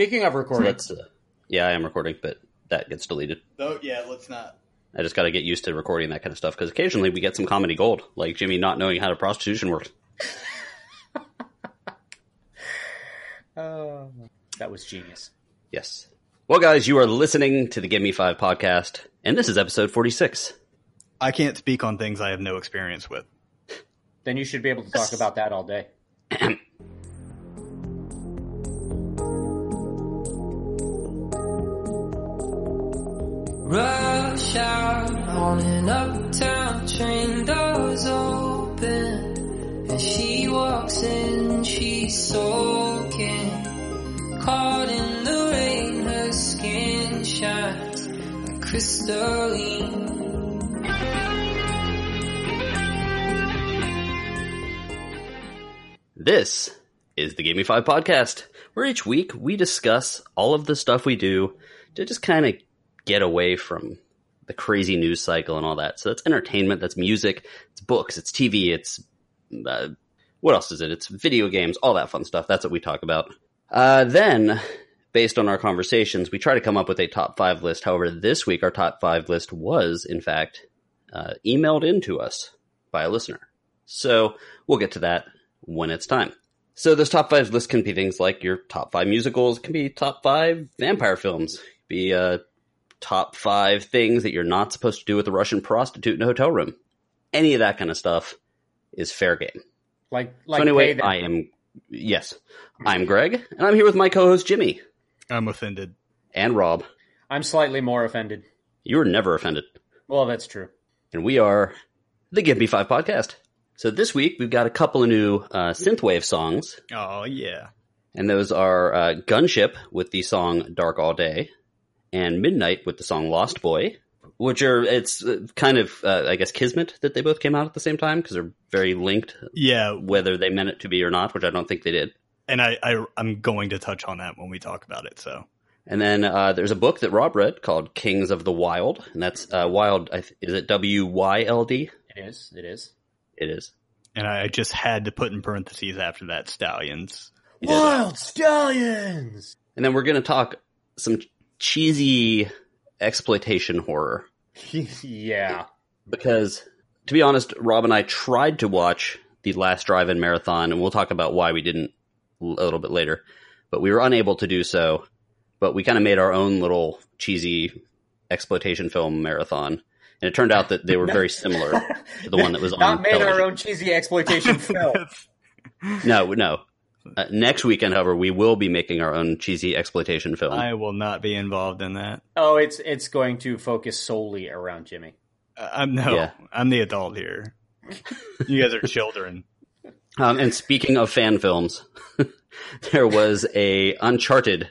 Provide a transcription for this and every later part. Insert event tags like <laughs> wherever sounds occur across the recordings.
Speaking of recording, that's uh, yeah, I am recording, but that gets deleted. Oh yeah, let's not. I just got to get used to recording that kind of stuff because occasionally we get some comedy gold, like Jimmy not knowing how to prostitution works. <laughs> Oh, that was genius. Yes. Well, guys, you are listening to the Give Me Five podcast, and this is episode forty-six. I can't speak on things I have no experience with. Then you should be able to talk about that all day. <clears throat> on an uptown train, doors open, and she walks in, she's soaking, caught in the rain, her skin shines like crystalline. This is the Five podcast, where each week we discuss all of the stuff we do to just kind of get away from the crazy news cycle and all that. So that's entertainment, that's music, it's books, it's TV, it's uh, what else is it? It's video games, all that fun stuff. That's what we talk about. Uh, then, based on our conversations, we try to come up with a top five list. However, this week our top five list was, in fact, uh, emailed in to us by a listener. So we'll get to that when it's time. So those top five lists can be things like your top five musicals, can be top five vampire films, be uh, top five things that you're not supposed to do with a Russian prostitute in a hotel room. Any of that kind of stuff is fair game. Like, like so anyway. I am yes, I'm Greg, and I'm here with my co-host Jimmy I'm offended. and Rob. I'm slightly more offended. You were never offended, Well, that's true. and we are the Give Me Five podcast. So this week we've got a couple of new uh, synthwave songs. Oh yeah. And those are uh, Gunship with the song Dark All Day and Midnight with the song Lost Boy, which are, it's uh, kind of, uh, I guess, kismet that they both came out at the same time because they're very linked, Yeah, whether they meant it to be or not, which I don't think they did. and I, I I'm going to touch on that when we talk about it. So And then uh, there's a book that Rob read called Kings of the Wyld, and that's uh, Wild, I th- is it W Y L D? It is. It is. It is. and I just had to put in parentheses after that stallions. Wild stallions. And then we're going to talk some cheesy exploitation horror. <laughs> yeah. because to be honest, Rob and I tried to watch the last drive-in marathon, and we'll talk about why we didn't a little bit later. But we were unable to do so. But we kind of made our own little cheesy exploitation film marathon, and it turned out that they were <laughs> very similar to the one that was on Not made television. our own cheesy exploitation <laughs> film. No, no. Uh, next weekend, however, we will be making our own cheesy exploitation film. I will not be involved in that. Oh, it's it's going to focus solely around Jimmy. Uh, I'm no, Yeah. I'm the adult here. You guys are children. <laughs> Um, and speaking of fan films, <laughs> there was a Uncharted.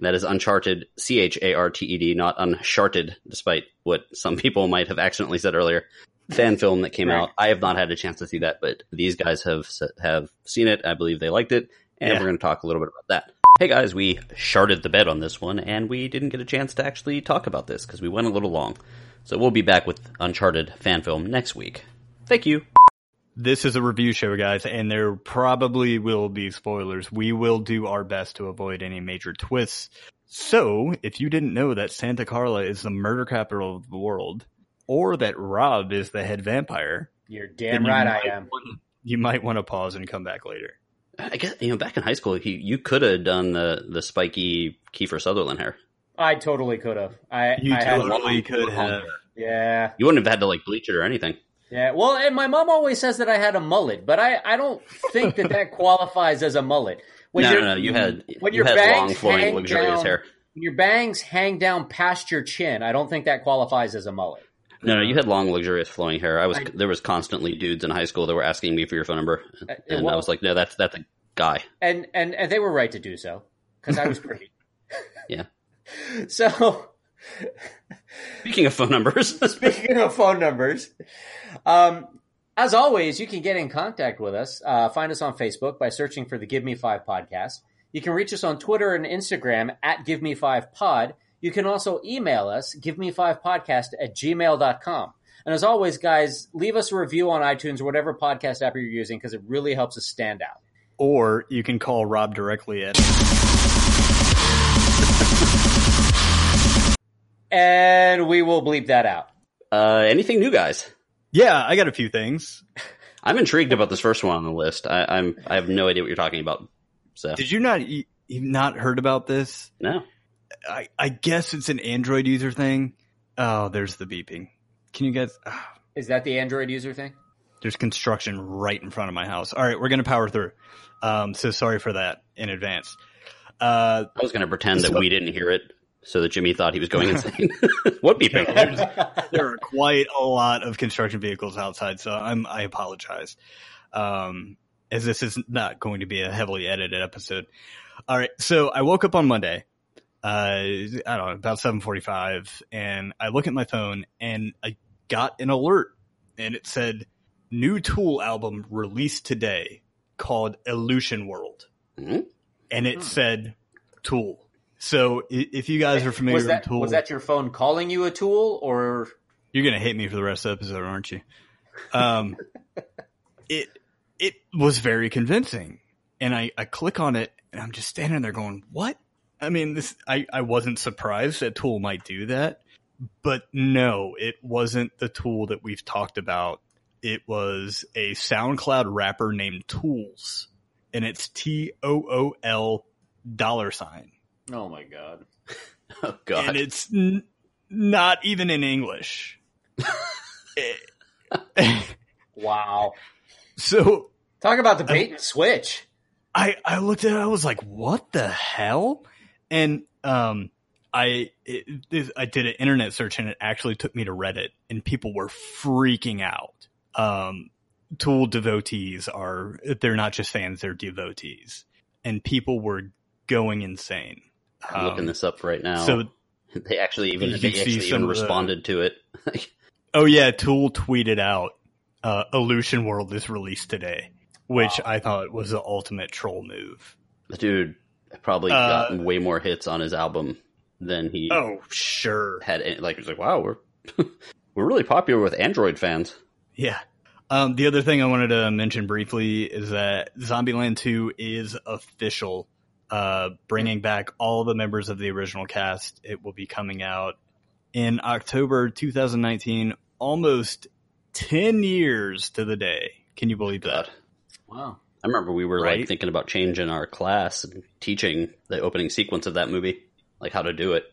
That is Uncharted, C H A R T E D, not Uncharted, despite what some <laughs> people might have accidentally said earlier. Fan film that came Right. out. I have not had a chance to see that, but these guys have have seen it. I believe they liked it, and Yeah. we're going to talk a little bit about that. Hey guys, we sharded the bed on this one, and we didn't get a chance to actually talk about this because we went a little long. So we'll be back with Uncharted fan film next week. Thank you. This is a review show, guys, and there probably will be spoilers. We will do our best to avoid any major twists. So, if you didn't know that Santa Carla is the murder capital of the world, or that Rob is the head vampire, You're then damn right might I am. wanna- you might want to pause and come back later. I guess you know back in high school, you, you could have done the the spiky Kiefer Sutherland hair. I totally could have. I, You I had, totally could have. yeah, You wouldn't have had to like bleach it or anything. yeah. Well, and my mom always says that I had a mullet, but I, I don't think that that <laughs> qualifies as a mullet. When no, no, you're- no. You had when you your had bangs long, flowing, luxurious down- hair. when your bangs hang down past your chin. I don't think that qualifies as a mullet. No, no, you had long, luxurious, flowing hair. I was I- there was constantly dudes in high school that were asking me for your phone number, Uh, and I was like, no, that's that's a guy. and and and they were right to do so because I was <laughs> pretty. Yeah. <laughs> So, Speaking of phone numbers, <laughs> speaking of phone numbers, um, as always, you can get in contact with us. Uh, find us on Facebook by searching for the Give Me Five podcast. You can reach us on Twitter and Instagram at Give Me Five Pod. You can also email us, give me five podcast at gmail.com. And as always, guys, leave us a review on iTunes or whatever podcast app you're using because it really helps us stand out. Or you can call Rob directly at <laughs> and we will bleep that out. Uh, anything new, guys? Yeah, I got a few things. <laughs> I'm intrigued about this first one on the list. I, I'm I have no idea what you're talking about. So Did you not you, you've not heard about this? no, I, I guess it's an Android user thing. Oh, there's the beeping. Can you guys? ah, Is that the Android user thing? there's construction right in front of my house. All right, we're gonna power through. Um, so sorry for that in advance. Uh, I was going to pretend that we didn't hear it, so that Jimmy thought he was going <laughs> insane. <laughs> what beeping? there are quite a lot of construction vehicles outside, so I'm I apologize. Um, as this is not going to be a heavily edited episode. All right, so I woke up on Monday. Uh, I don't know about seven forty-five, and I look at my phone and I got an alert, and it said new Tool album released today called Illusion World, Hmm? and it Hmm. said Tool. So if you guys are familiar was that with Tool, was that your phone calling you a tool or you're gonna hate me for the rest of the episode, aren't you? Um, <laughs> it it was very convincing, and I I click on it, and I'm just standing there going, "What?" I mean, this I I wasn't surprised that Tool might do that, but no, it wasn't the Tool that we've talked about. It was a SoundCloud rapper named Tools, and it's T O O L dollar sign, oh my god <laughs> Oh God! and it's n- not even in English. <laughs> Wow so talk about the bait and switch I I looked at it. I was like, "What the hell?" And um, I it, this, I did an internet search, and it actually took me to Reddit, and people were freaking out. Um, Tool devotees are they're not just fans; they're devotees, and people were going insane. I'm looking Um, this up right now. So, <laughs> they actually even they actually even of the- responded to it. <laughs> oh yeah, Tool tweeted out, uh, "Illusion World is released today," which Wow. I thought was the ultimate troll move. dude probably Uh, got way more hits on his album than he Oh sure, had. any- Like he's like, wow, we're <laughs> we're really popular with Android fans. Yeah. Um, the other thing I wanted to mention briefly is that Zombieland 2 is official, uh, bringing back all the members of the original cast. It will be coming out in October 2019, almost 10 years to the day. Can you believe that? Wow I remember we were like thinking about changing our class and teaching the opening sequence of that movie, like how to do it.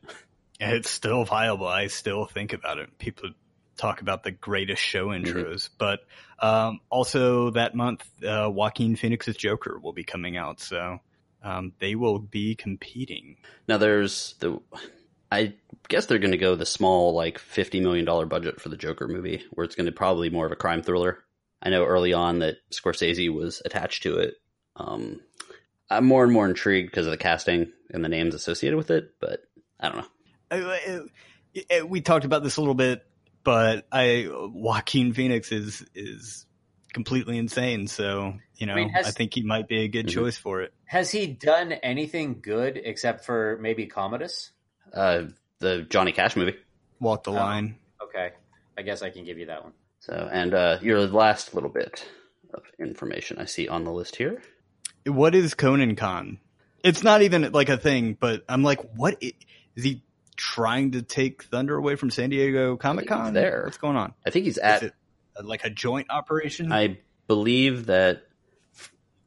It's still viable. I still think about it. People talk about the greatest show intros, but um, also that month, uh, Joaquin Phoenix's Joker will be coming out, so um, they will be competing. Now there's the, I guess they're going to go the small like fifty million dollar budget for the Joker movie, where it's going to probably more of a crime thriller. I know early on that Scorsese was attached to it. Um, I'm more and more intrigued because of the casting and the names associated with it, but I don't know. Uh, uh, uh, we talked about this a little bit, but I Joaquin Phoenix is is completely insane. So you know, I, mean, has- think he might be a good Mhm. choice for it. has he done anything good except for maybe commodus Uh, the Johnny Cash movie. Walk the Oh. line. okay i guess i can give you that one So, and uh, your last little bit of information I see on the list here. What is Conan Con? It's not even like a thing, but I'm like, what is, is he trying to take Thunder away from San Diego Comic Con? there. What's going on? I think he's at. uh, like a joint operation? I believe that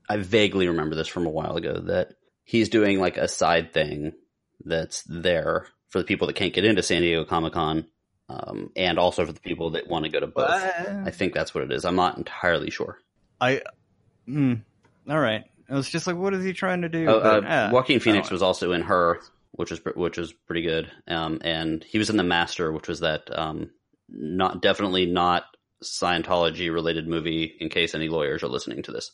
I vaguely remember this from a while ago that he's doing like a side thing that's there for the people that can't get into San Diego Comic Con, um, and also for the people that want to go to both. I I, think that's what it is. I'm not entirely sure. I mm, all right. I was just like, what is he trying to do? Oh, uh, But, ah, Joaquin Phoenix was also in her, which was which was pretty good. Um, and he was in the Master, which was that um, not definitely not Scientology related movie. In case any lawyers are listening to this,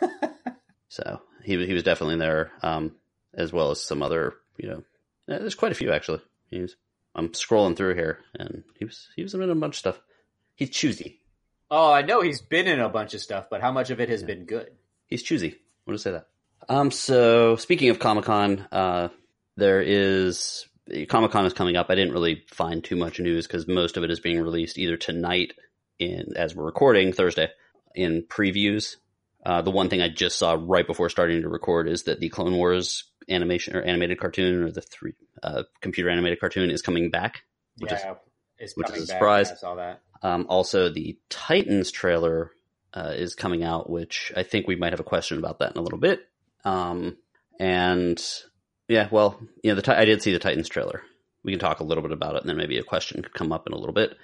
<laughs> so he was- he was definitely there, um, as well as some other. You know, uh, there's quite a few actually. He was, I'm scrolling through here, and he was he was in a bunch of stuff. He's choosy. oh i know he's been in a bunch of stuff but how much of it has been good He's choosy. I want to say that. Um. So speaking of Comic Con, uh, there is Comic Con is coming up. I didn't really find too much news because most of it is being released either tonight in as we're recording Thursday in previews. Uh, the one thing I just saw right before starting to record is that the Clone Wars animation or animated cartoon or the three uh, computer animated cartoon, is coming back. Which is- yeah, it's which is a back. surprise. I saw that. Um, also, the Titans trailer uh, is coming out, which I think we might have a question about that in a little bit. Um, and yeah, well, you know, the I did see the Titans trailer. We can talk a little bit about it, and then maybe a question could come up in a little bit.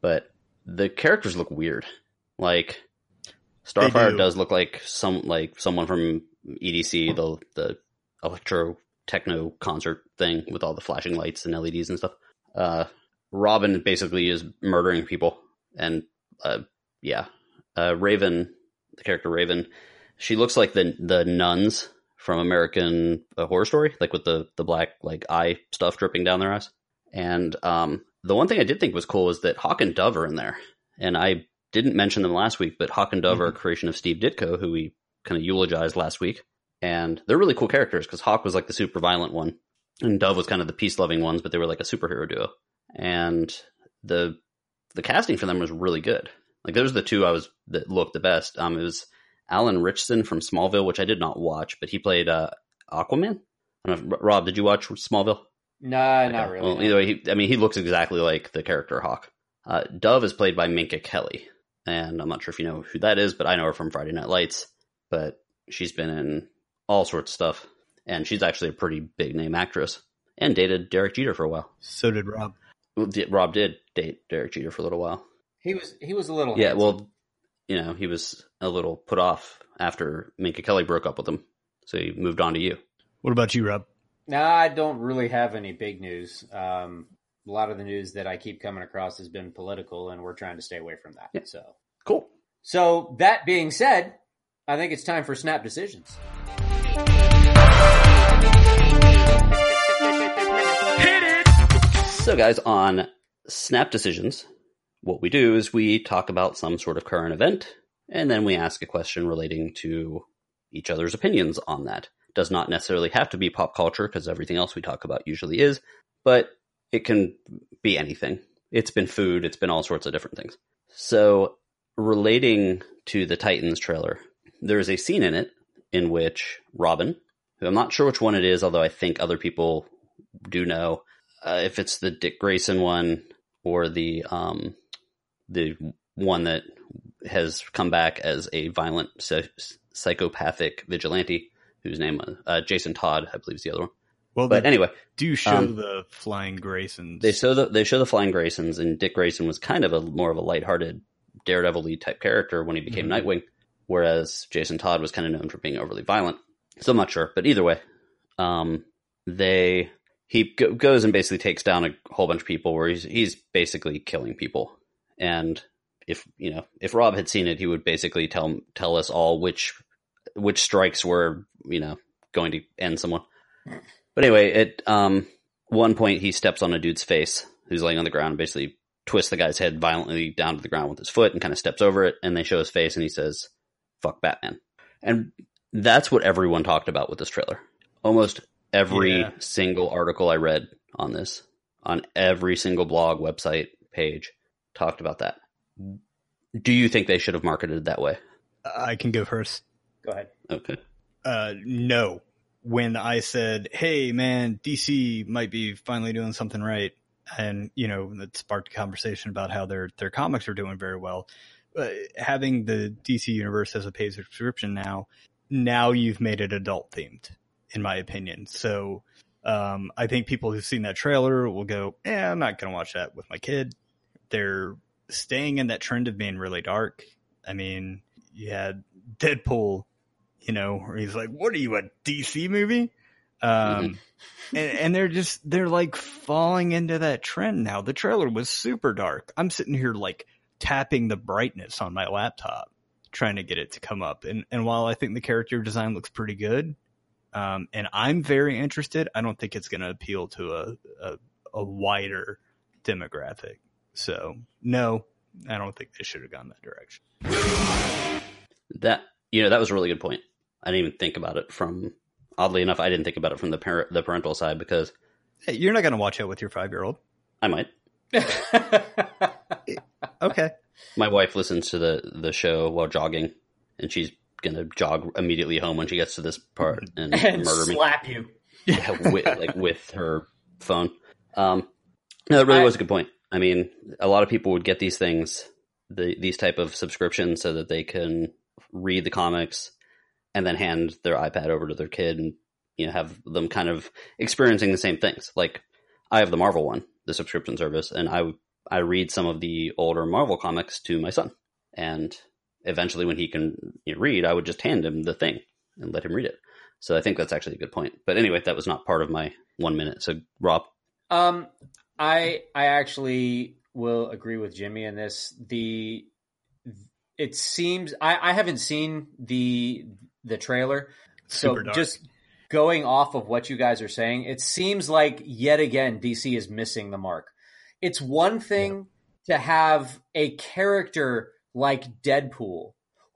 But the characters look weird. Like Starfire do. does look like some like someone from EDC, the the electro techno concert thing with all the flashing lights and LEDs and stuff. Uh, Robin basically is murdering people, and uh, yeah, uh, Raven, the character Raven, she looks like the the nuns from American uh, Horror Story, like with the the black like eye stuff dripping down their eyes. And um, the one thing I did think was cool is that Hawk and Dove are in there, and I didn't mention them last week, but Hawk and Dove are a creation of Steve Ditko, who we kind of eulogized last week, and they're really cool characters because Hawk was like the super violent one, and Dove was kind of the peace loving ones, but they were like a superhero duo, and the the casting for them was really good. Like those are the two I was that looked the best. Um, it was Alan Ritchson from Smallville, which I did not watch, but he played uh, Aquaman. I don't know if, Rob, did you watch Smallville? No, not really. Well, no. either way, he, I mean, he looks exactly like the character Hawk. Uh, Dove is played by Minka Kelly, and I'm not sure if you know who that is, but I know her from Friday Night Lights. But she's been in all sorts of stuff, and she's actually a pretty big name actress, and dated Derek Jeter for a while. So did Rob. Rob did date Derek Jeter for a little while. He was he was a little Yeah, handsome. well, you know, he was a little put off after Minka Kelly broke up with him, so he moved on to you. What about you, Rob? No, I don't really have any big news. Um, a lot of the news that I keep coming across has been political, and we're trying to stay away from that. Yeah. So, Cool. so that being said, I think it's time for snap decisions. So, guys, on Snap Decisions, what we do is we talk about some sort of current event, and then we ask a question relating to each other's opinions on that. Does not necessarily have to be pop culture, because everything else we talk about usually is, but it can be anything. It's been food, it's been all sorts of different things. So, relating to the Titans trailer, there is a scene in it in which Robin, who I'm not sure which one it is, although I think other people do know, uh, if it's the Dick Grayson one or the um, the one that has come back as a violent psy- psychopathic vigilante, whose name uh, Jason Todd, I believe, is the other one. Well, But they anyway, do show um, the flying Graysons. they show the they show the Flying Graysons, and Dick Grayson was kind of a more of a lighthearted Daredevil type character when he became Mhm. Nightwing, whereas Jason Todd was kind of known for being overly violent. So I'm not sure, but either way, um, they he go, goes and basically takes down a whole bunch of people where he's he's basically killing people, and if you know if Rob had seen it, he would basically tell tell us all which which strikes were you know going to end someone. But anyway, at um, one point he steps on a dude's face who's laying on the ground and basically twists the guy's head violently down to the ground with his foot and kind of steps over it and they show his face and he says, fuck Batman. And that's what everyone talked about with this trailer. Almost every Yeah. single article I read on this, on every single blog, website, page, talked about that. Do you think they should have marketed it that way? I can go first. Go ahead. Okay. Uh, no. When I said, "Hey, man, DC might be finally doing something right," and you know that sparked a conversation about how their their comics are doing very well. Uh, having the DC universe as a paid subscription now, now you've made it adult themed, in my opinion. So, um, I think people who've seen that trailer will go, "Yeah, I'm not going to watch that with my kid." They're staying in that trend of being really dark. I mean, you had Deadpool you know, where he's like, "What are you, a DC movie?" Um, <laughs> and, and they're just they're like falling into that trend now. The trailer was super dark. I'm sitting here like tapping the brightness on my laptop, trying to get it to come up. And and while I think the character design looks pretty good, um, and I'm very interested, I don't think it's going to appeal to a, a a wider demographic. So no, I don't think they should have gone that direction. That you know that was a really good point. I didn't even think about it from. Oddly enough, I didn't think about it from the parent, the parental side because Hey, you're not going to watch it with your five year old. I might. <laughs> Okay. My wife listens to the the show while jogging, and she's gonna jog immediately home when she gets to this part and, <laughs> and murder me. slap you. Yeah, with, <laughs> like with her phone. Um, no, it really I- was a good point. I mean, a lot of people would get these things, the, these type of subscriptions, so that they can read the comics and then hand their iPad over to their kid and you know have them kind of experiencing the same things. Like I have the Marvel one, the subscription service, and I I read some of the older Marvel comics to my son, and eventually when he can you know, read, I would just hand him the thing and let him read it. So I think that's actually a good point. But anyway, that was not part of my one minute. So Rob, Um, I I actually will agree with Jimmy in this. The it seems I, I haven't seen the the trailer, so dark. just going off of what you guys are saying, it seems like yet again DC is missing the mark. It's one thing to have a character like Deadpool,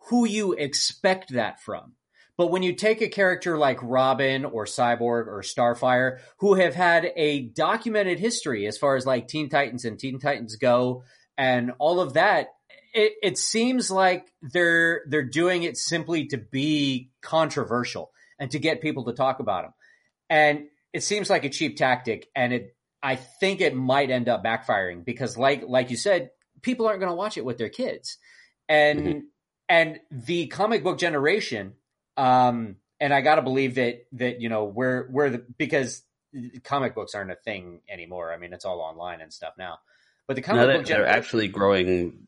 who you expect that from. But when you take a character like Robin or Cyborg or Starfire, who have had a documented history as far as like Teen Titans and Teen Titans go, and all of that, it, it seems like they're they're doing it simply to be controversial and to get people to talk about them. And it seems like a cheap tactic, and it I think it might end up backfiring because, like like you said, people aren't going to watch it with their kids, and Mhm. and the comic book generation um, and I got to believe that that you know we're we're the because comic books aren't a thing anymore. I mean, it's all online and stuff now. But the comic no, book they're actually growing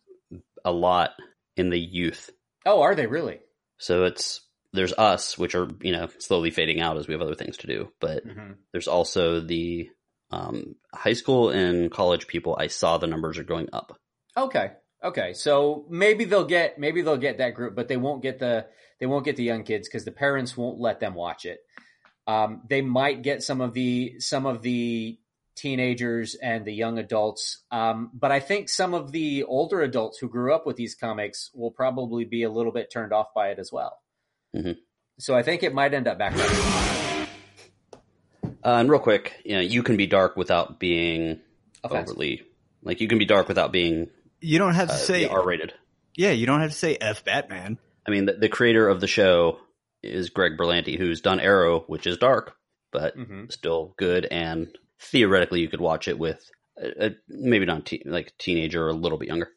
a lot in the youth. oh, are they really? So it's there's us, which are you know slowly fading out as we have other things to do. But hmm there's also the um, high school and college people. I saw the numbers are going up. Okay, okay. So maybe they'll get maybe they'll get that group, but they won't get the they won't get the young kids because the parents won't let them watch it. Um, they might get some of the some of the teenagers and the young adults, um, but I think some of the older adults who grew up with these comics will probably be a little bit turned off by it as well. Mhm. So I think it might end up back. Uh, and real quick, you know, you can be dark without being Offensive. overly like you can be dark without being You don't have to uh, say R rated. yeah. You don't have to say f Batman. I mean, the, the creator of the show is Greg Berlanti, who's done Arrow, which is dark, but hmm still good, and theoretically you could watch it with a, a, maybe not te- like teenager or a little bit younger.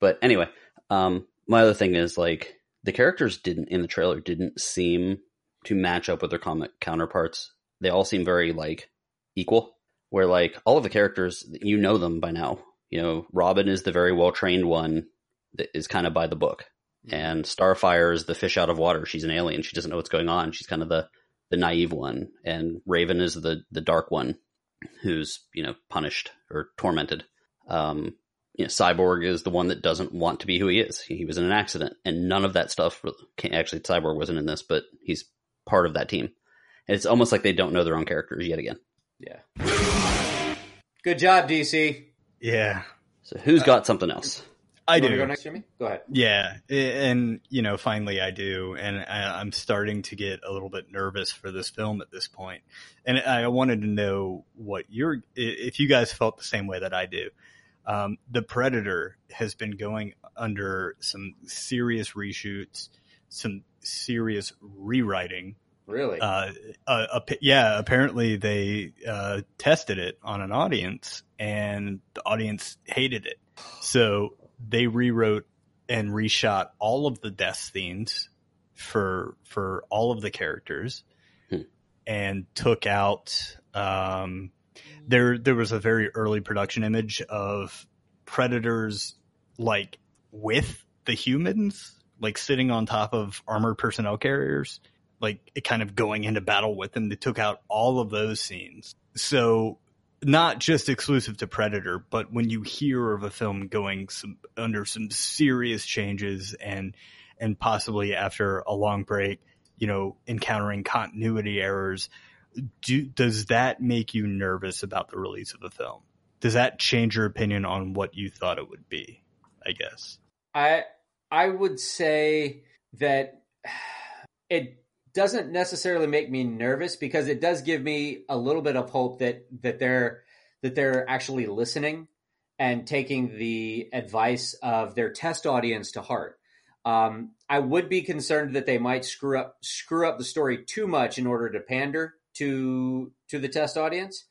But anyway, um, my other thing is like the characters didn't in the trailer didn't seem to match up with their comic counterparts. They all seem very like equal. Where like all of the characters, you know them by now. You know, Robin is the very well trained one that is kind of by the book and Starfire is the fish out of water. She's an alien. She doesn't know what's going on. She's kind of the the naive one, and Raven is the the dark one, who's you know punished or tormented. Um, you know, Cyborg is the one that doesn't want to be who he is. He, was in an accident, and none of that stuff. actually, Cyborg wasn't in this, but he's part of that team. And it's almost like they don't know their own characters yet again. Yeah. Good job, DC. Yeah, So who's got something else? I You wanna do. Go next, Jimmy. Go ahead. Yeah, and you know, finally I do, and I, I'm starting to get a little bit nervous for this film at this point. And I wanted to know what your, if you guys felt the same way that I do. Um, the Predator has been going under some serious reshoots, some serious rewriting. Really? Uh, uh, ap- yeah, apparently they uh, tested it on an audience, and the audience hated it. So they rewrote and reshot all of the death scenes for for all of the characters, Hmm. and took out. Um, there there was a very early production image of predators like with the humans, like sitting on top of armored personnel carriers like kind of going into battle with them. They took out all of those scenes. So not just exclusive to Predator, but when you hear of a film going some under some serious changes and and possibly after a long break, you know, encountering continuity errors, do does that make you nervous about the release of a film? Does that change your opinion on what you thought it would be? I guess. I I would say that <sighs> it doesn't necessarily make me nervous because it does give me a little bit of hope that that they're that they're actually listening and taking the advice of their test audience to heart. Um, I would be concerned that they might screw up screw up the story too much in order to pander to to the test audience.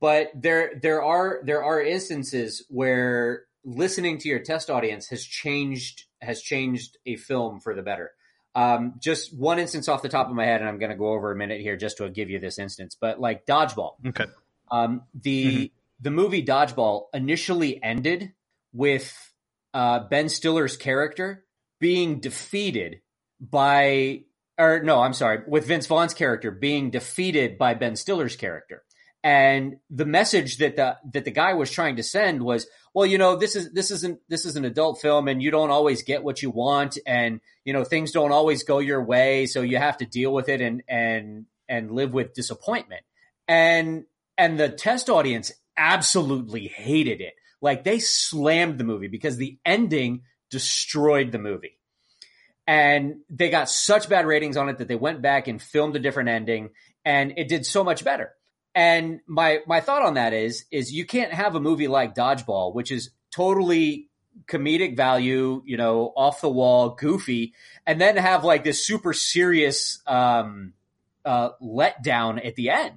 but there there are there are instances where listening to your test audience has changed has changed a film for the better. Um, just one instance off the top of my head, and I'm going to go over a minute here just to give you this instance. But like Dodgeball, Okay. um, the Mhm. the movie Dodgeball initially ended with uh, Ben Stiller's character being defeated by, or no, I'm sorry, with Vince Vaughn's character being defeated by Ben Stiller's character. And the message that the that the guy was trying to send was, well, you know, this is this isn't this is an adult film, and you don't always get what you want, and you know things don't always go your way, so you have to deal with it and and and live with disappointment. And and the test audience absolutely hated it. Like they slammed the movie because the ending destroyed the movie. And they got such bad ratings on it that they went back and filmed a different ending and it did so much better. And my my thought on that is is you can't have a movie like Dodgeball which is totally comedic value, you know, off the wall, goofy, and then have like this super serious um uh letdown at the end.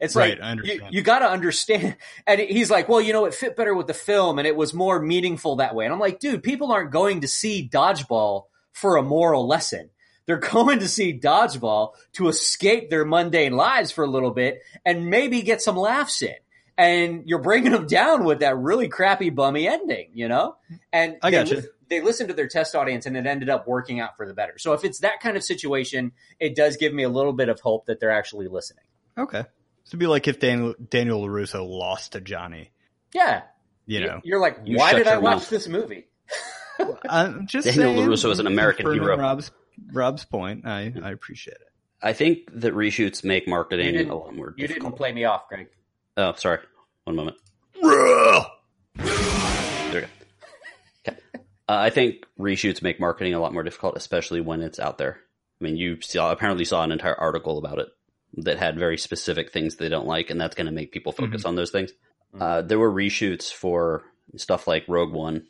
It's Right, like I you, you got to understand. <laughs> And he's like, well, you know, it fit better with the film and it was more meaningful that way. And I'm like, dude, people aren't going to see Dodgeball for a moral lesson. They're going to see Dodgeball to escape their mundane lives for a little bit and maybe get some laughs in. And you're bringing them down with that really crappy bummy ending, you know? And I they gotcha. lis- They listened to their test audience and it ended up working out for the better. So if it's that kind of situation, it does give me a little bit of hope that they're actually listening. Okay. So it'd be like if Daniel, Daniel LaRusso lost to Johnny, Yeah. you know. You're like, You why did I watch mouth. this movie? <laughs> I'm just Daniel saying, LaRusso is an American hero. Rob's, Rob's point. I, I appreciate it. I think that reshoots make marketing a lot more You difficult. didn't play me off, Greg. Oh, sorry. One moment. There we go. Okay. Uh, I think reshoots make marketing a lot more difficult, especially when it's out there. I mean, you saw, apparently saw an entire article about it that had very specific things they don't like, and that's going to make people focus on those things. Mhm. Uh, there were reshoots for stuff like Rogue One,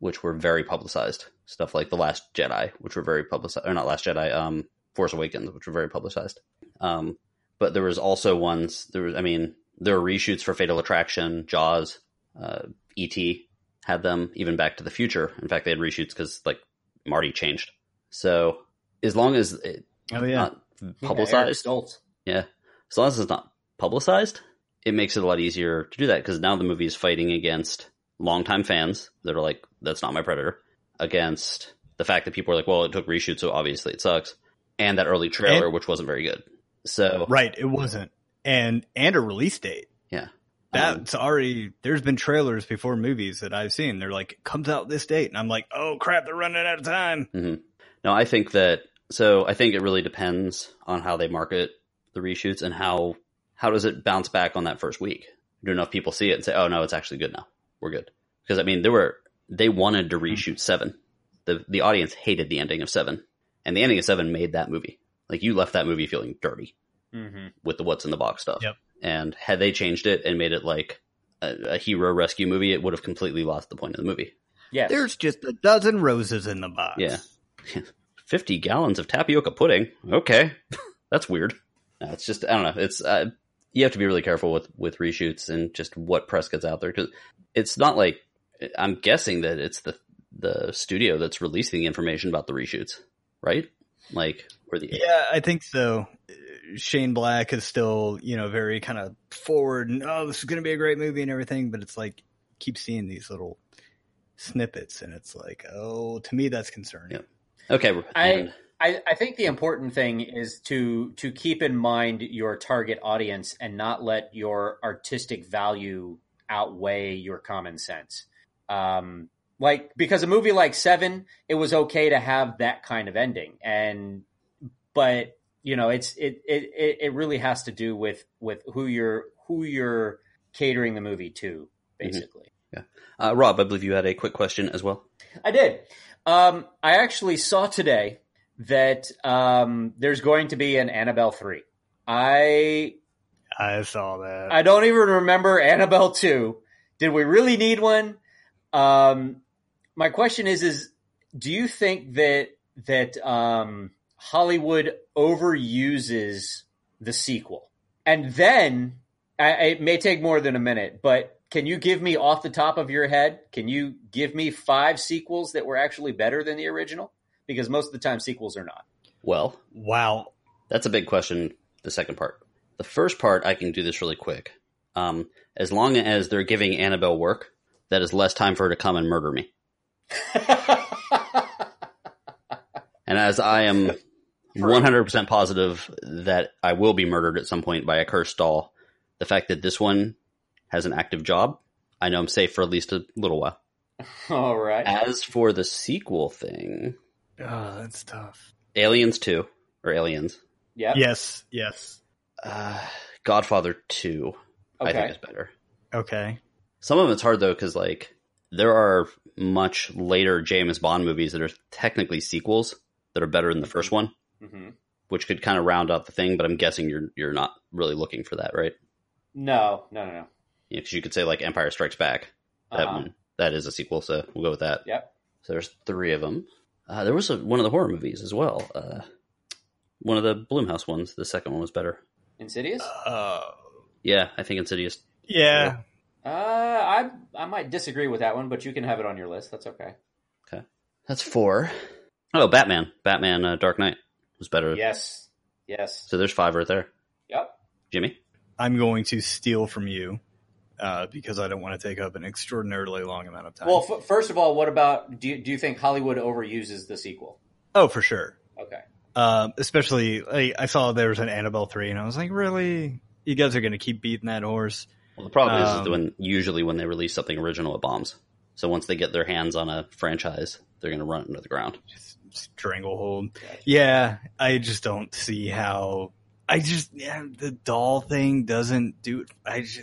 which were very publicized. Stuff like The Last Jedi, which were very publicized, or not Last Jedi, um, Force Awakens, which were very publicized. Um, but there was also ones. There was, I mean, there were reshoots for Fatal Attraction, Jaws, uh, E.T. had them, even Back to the Future. In fact, they had reshoots because like Marty changed. So as long as it's Oh yeah. not publicized, Stoltz. yeah, as long as it's not publicized, it makes it a lot easier to do that because now the movie is fighting against longtime fans that are like, "That's not my Predator," against the fact that people are like, "Well, it took reshoot, so obviously it sucks," and that early trailer, And- which wasn't very good. So Right. It wasn't. And, and a release date. yeah, Um, That's already, there's been trailers before movies that I've seen. They're like, it comes out this date. And I'm like, oh crap, they're running out of time. No, I think that so I think it really depends on how they market the reshoots and how how does it bounce back on that first week? Do enough people see it and say, "Oh no, it's actually good now. We're good." Because I mean, there were they wanted to reshoot 7. The the audience hated the ending of 7. And the ending of 7 made that movie. Like you left that movie feeling dirty Mm-hmm. with the what's in the box stuff. Yep. And had they changed it and made it like a, a hero rescue movie, it would have completely lost the point of the movie. Yeah, There's just a dozen roses in the box. Yeah. <laughs> 50 gallons of tapioca pudding. Okay. <laughs> That's weird. No, it's just, I don't know. It's, uh, you have to be really careful with, with reshoots and just what press gets out there. Cause it's not like, I'm guessing that it's the, the studio that's releasing the information about the reshoots, right? Like, or the, Yeah, I think so. Uh, Shane Black is still, you know, very kind of forward and oh, this is going to be a great movie and everything, but it's like keep seeing these little snippets and it's like, oh, to me that's concerning. Yep. okay. I- and- I, I think the important thing is to to keep in mind your target audience and not let your artistic value outweigh your common sense. Um, like because a movie like Seven, it was okay to have that kind of ending, and but you know it's it it it really has to do with with who you're who you're catering the movie to, basically. uh, Rob, I believe you had a quick question as well. I did. Um, I actually saw today that um, there's going to be an Annabelle three. I I saw that. I don't even remember Annabelle two. Did we really need one? Um, my question is: is do you think that that um, Hollywood overuses the sequel, and then I, it may take more than a minute, but can you give me off the top of your head? Can you give me five sequels that were actually better than the original? Because most of the time, sequels are not. Well, Wow. that's a big question. The second part. The first part, I can do this really quick. Um, as long as they're giving Annabelle work, that is less time for her to come and murder me. <laughs> And as I am 100% positive that I will be murdered at some point by a cursed doll, the fact that this one has an active job, I know I'm safe for at least a little while. <laughs> All right. As for the sequel thing, Oh, that's tough. Aliens 2, or Aliens, Yeah. Yes, yes. uh, Godfather 2, I think is better. Okay. Some of it's hard though, because like there are much later James Bond movies that are technically sequels that are better than the first one, hmm which could kind of round out the thing. But I'm guessing you're you're not really looking for that, right? No, no, no, no. Because you could say like Empire Strikes Back. That Uh-huh. one that is a sequel, so we'll go with that. Yep. So there's three of them. Uh, there was a, one of the horror movies as well. Uh, one of the Blumhouse ones. The second one was better. Insidious? Uh, Yeah, I think Insidious. yeah. Uh, I I might disagree with that one, but you can have it on your list. That's okay. Okay, that's four. Oh, Batman. Batman uh, Dark Knight was better. Yes. Yes. So there's five right there. Yep. Jimmy? I'm going to steal from you uh, because I don't want to take up an extraordinarily long amount of time. Well, f- first of all, what about do you, do you think Hollywood overuses the sequel? oh, for sure. Okay. Um, especially, like, I saw there was an Annabelle 3, and I was like, really? You guys are going to keep beating that horse? Well, the problem is, is Um, that when usually when they release something original, it bombs. So once they get their hands on a franchise, they're going to run it into the ground. Stranglehold. Gotcha. Yeah, I just don't see how. I just yeah, the doll thing doesn't do. I just,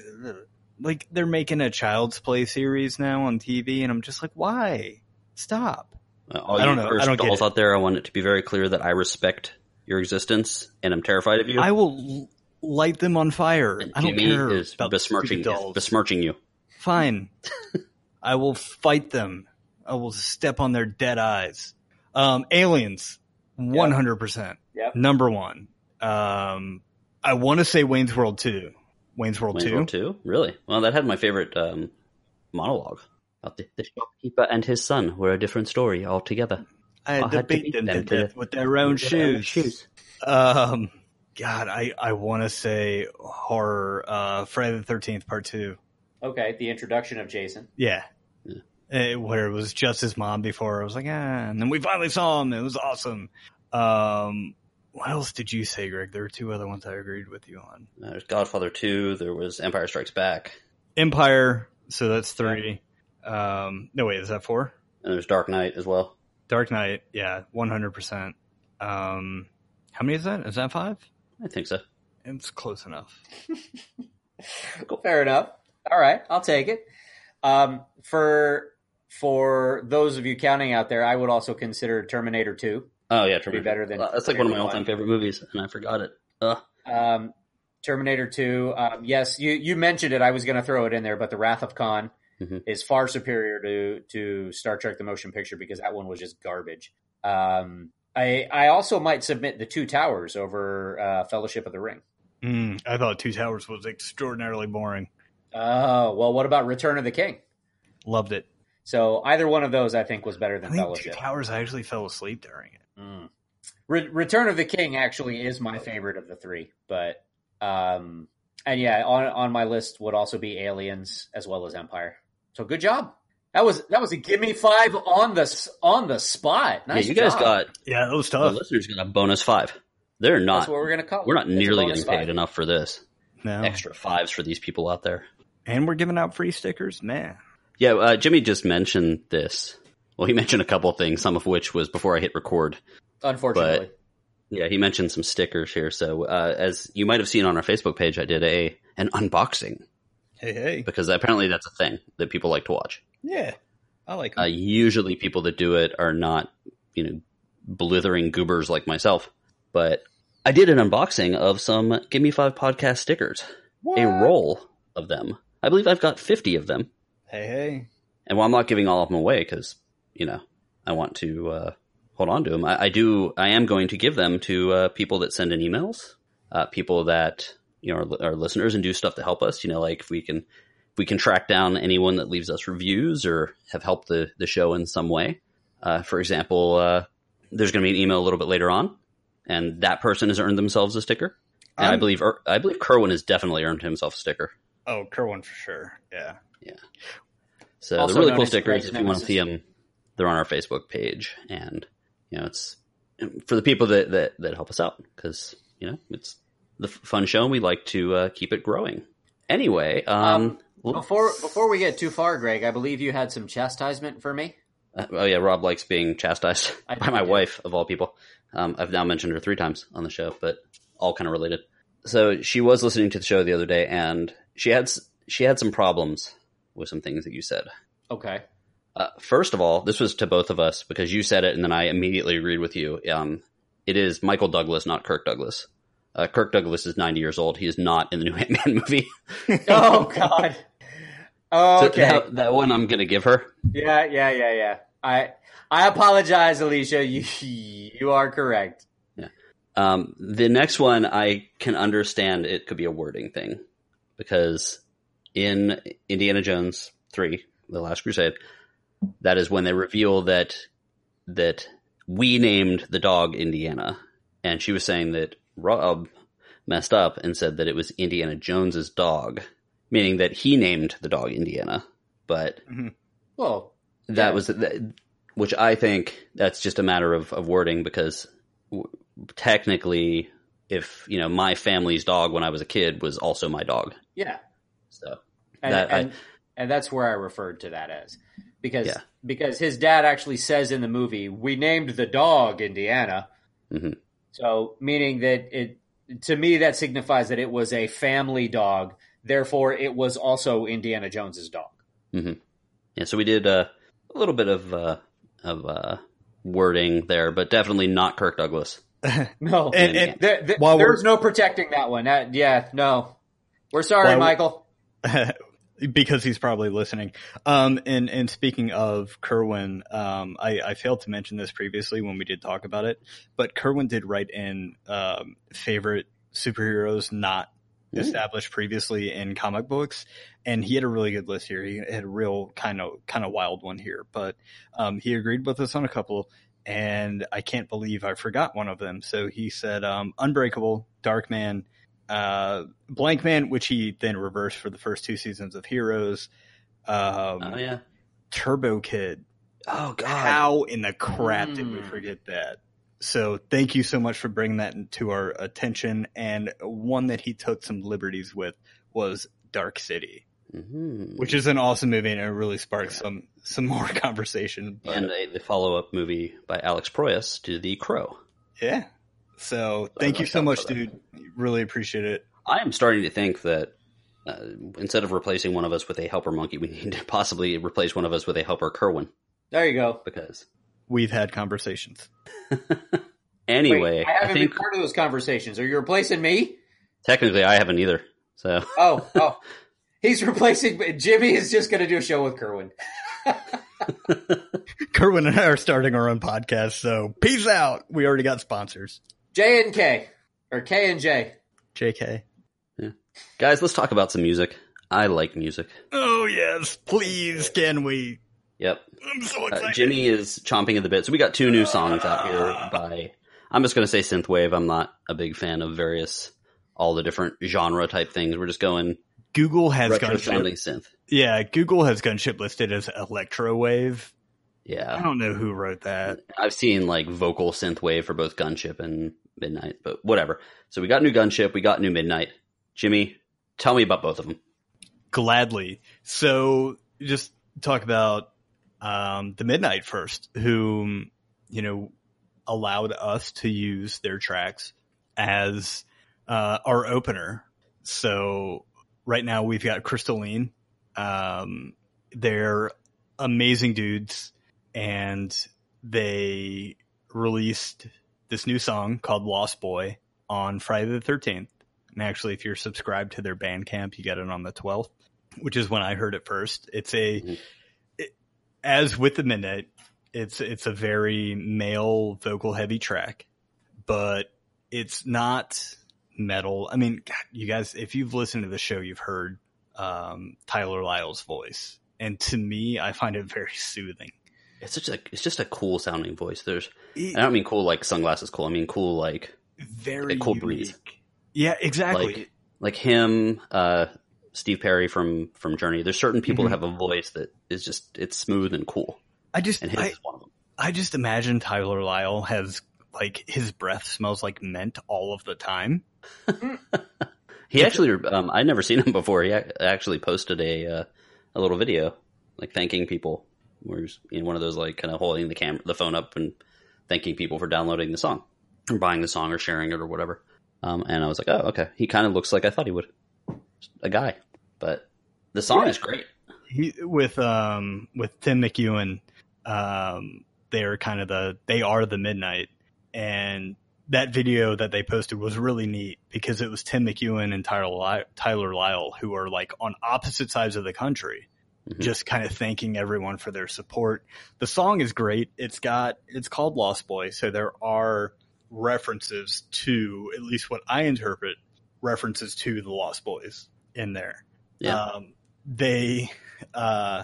like they're making a Child's Play series now on TV, and I'm just like, why? Stop. Uh, all I don't know. I don't get dolls out there, I want it to be very clear that I respect your existence and I'm terrified of you. I will light them on fire. and I don't Jimmy care is about besmirching, dolls. besmirching you. Fine. <laughs> I will fight them. I will step on their dead eyes. Um, aliens, one hundred percent. Number one. Um, I want to say Wayne's World two. Wayne's World Wayne's two. World 2? Really? Well, that had my favorite um, monologue. About the, the shopkeeper and his son were a different story altogether. I had I to had to beat beat them to them to death with their own shoes. Um, God, I I want to say horror. Uh, Friday the Thirteenth Part Two. Okay. The introduction of Jason. Yeah. Yeah. Eh, where it was just his mom before. I was like, ah, and then we finally saw him. It was awesome. Um, what else did you say, Greg? There were two other ones I agreed with you on. Uh, There's Godfather 2, there was Empire Strikes Back, Empire, so that's three. Um, no, wait, is that four? and there's Dark Knight as well. Dark Knight, yeah, 100%. Um, how many is that? Is that five? I think so. It's close enough. <laughs> Fair enough. All right, I'll take it. Um, for for those of you counting out there, I would also consider Terminator Two. Oh, yeah, be better than Uh, That's like one of my all time favorite movies, and I forgot it. Ugh. Um, Terminator Two. Um, yes, you you mentioned it. I was going to throw it in there, but the Wrath of Khan Mhm. is far superior to to Star Trek: The Motion Picture because that one was just garbage. Um, I I also might submit the Two Towers over uh, Fellowship of the Ring. Mm, I thought Two Towers was extraordinarily boring. Oh well, what about Return of the King? Loved it. So either one of those, I think, was better I than think Two Fellowship. Towers, I actually fell asleep during it. Mm. Re- Return of the King actually is my favorite of the three, but um, and yeah, on on my list would also be Aliens as well as Empire. So good job. That was that was a give me five on the on the spot. Nice yeah, you guys got, Yeah, that was tough. the tough. listeners got a bonus five. They're That's not, what we're gonna call. we're not It's a nearly getting paid five. enough for this. No. Extra fives for these people out there. And we're giving out free stickers, man. Yeah, uh, Jimmy just mentioned this. Well, he mentioned a couple of things, some of which was before I hit record. Unfortunately, Yeah, he mentioned some stickers here. So, uh, as you might have seen on our Facebook page, I did a an unboxing Hey, hey. because apparently that's a thing that people like to watch. Yeah, I like 'em. Uh, usually, people that do it are not, you know, blithering goobers like myself. But I did an unboxing of some Give Me Five podcast stickers, a roll of them. I believe I've got fifty of them. Hey, hey. And while I'm not giving all of them away because you know I want to uh, hold on to them, I, I do. I am going to give them to uh, people that send in emails, uh, people that you know our, our listeners and do stuff to help us. You know, like if we can if we can track down anyone that leaves us reviews or have helped the the show in some way. Uh, for example, uh, there's going to be an email a little bit later on, and that person has earned themselves a sticker. And I I'm- believe Er- I believe Kerwin has definitely earned himself a sticker. Oh, Kerwin for sure. Yeah. Yeah. So Also the really cool as stickers, if you want to see them, they're on our Facebook page, and you know it's for the people that that, that help us out because you know it's the fun show, and we like to uh, keep it growing. Anyway, um, Um, Before before we get too far, Greg, I believe you had some chastisement for me. uh, oh yeah, Rob likes being chastised I <laughs> by my do. wife of all people. Um, I've now mentioned her three times on the show, but all kind of related. So she was listening to the show the other day, and she had she had some problems with some things that you said. Okay. Uh, first of all, this was to both of us because you said it, and then I immediately agreed with you. Um, it is Michael Douglas, not Kirk Douglas. Uh, Kirk Douglas is 90 years old. He is not in the new <laughs> Ant-Man movie. <laughs> Oh God. So Okay. that, that one I'm going to give her. Yeah, yeah, yeah, yeah. I I apologize, Alicia. You <laughs> you are correct. Um, the next one, I can understand it could be a wording thing because in Indiana Jones 3, The Last Crusade, that is when they reveal that that we named the dog Indiana, and she was saying that Rob messed up and said that it was Indiana Jones's dog, meaning that he named the dog Indiana, but mm-hmm. Well, that Yeah. was that, which I think that's just a matter of, of wording because w- technically, if you know my family's dog when I was a kid was also my dog, yeah. so And That I- and, and that's where I referred to that as. Because Yeah. because his dad actually says in the movie, "We named the dog Indiana." Mhm. So, meaning that it to me that signifies that it was a family dog, therefore it was also Indiana Jones's dog. yeah. So we did uh, a little bit of uh, of uh, wording there, but definitely not Kirk Douglas. <laughs> No. And, and There- there- there's no protecting that one. That- yeah, no. We're sorry, While we- Michael. <laughs> because he's probably listening. Um, and, and speaking of Kerwin, um, I, I failed to mention this previously when we did talk about it, but Kerwin did write in um, favorite superheroes not Ooh. established previously in comic books, and he had a really good list here. He had a real kind of kind of wild one here, but um, he agreed with us on a couple. And I can't believe I forgot one of them. So he said, um, Unbreakable, Darkman, uh, Blankman, which he then reversed for the first two seasons of Heroes. Um, Oh yeah. Turbo Kid. Oh god. How in the crap did we Mm. forget that? So thank you so much for bringing that to our attention. And one that he took some liberties with was Dark City, Mhm. which is an awesome movie and it really sparked some some more <laughs> conversation. But and a, the follow up movie by Alex Proyas to The Crow. yeah. So I thank you so much, dude. Really appreciate it. I am starting to think that uh, instead of replacing one of us with a helper monkey, we need to possibly replace one of us with a helper Kerwin. There you go. Because We've had conversations. <laughs> anyway, Wait, I I, haven't think been part of those conversations. Are you replacing me? technically I haven't either. So Oh, oh. He's replacing Jimmy is just going to do a show with Kerwin. <laughs> Kerwin and I are starting our own podcast, so peace out. We already got sponsors. J and K. Or K and J. JK. Yeah. Guys, let's talk about some music. I like music. Oh yes, please can we? Yep. I'm so Uh, excited. Jimmy is chomping at the bit. So we got two new songs out here by. I'm just going to say synthwave. I'm not a big fan of various all the different genre type things. We're just going Google has retro gunship. sounding synth. Yeah, Google has gunship listed as electrowave. Yeah. I don't know who wrote that. I've seen like vocal synthwave for both Gunship and Midnight, but whatever. So we got new Gunship, we got new Midnight. Jimmy, tell me about both of them. Gladly. So just talk about um, the Midnight first, who you know allowed us to use their tracks as uh, our opener. So right now we've got Crystalline. Um, they're amazing dudes, and they released this new song called Lost Boy on Friday the 13th. And actually, if you're subscribed to their Bandcamp, you get it on the 12th, which is when I heard it first. It's a, Mhm. it, as with the Midnight, it's, it's a very male vocal heavy track, but it's not metal. I mean, God, you guys, if you've listened to the show, you've heard um, Tyler Lyle's voice, and to me, I find it very soothing. It's such a it's just a cool sounding voice. There's It- I don't mean cool like sunglasses cool. I mean cool like very cool unique. breeze. Yeah, exactly. Like- like him, uh, Steve Perry from from Journey. There's certain people Mhm. that have a voice that is just it's smooth and cool, I just and his I, is one of them. I just imagine Tyler Lyle has like his breath smells like mint all of the time. <laughs> He actually, um, I'd never seen him before. He actually posted a uh, a little video, like thanking people. Where he's in one of those like kind of holding the camera, the phone up, and thanking people for downloading the song, or buying the song, or sharing it, or whatever. Um, and I was like, oh, okay. He kind of looks like I thought he would, a guy. But the song Yeah. is great. He with um with Tim McEwan, um they're kind of the they are the midnight, and that video that they posted was really neat because it was Tim McEwan and Tyler Lyle, Tyler Lyle who are like on opposite sides of the country, Mhm. just kind of thanking everyone for their support. The song is great. It's got it's called Lost Boy, so there are references to at least what I interpret references to the Lost Boys in there. Yeah. Um, they, uh,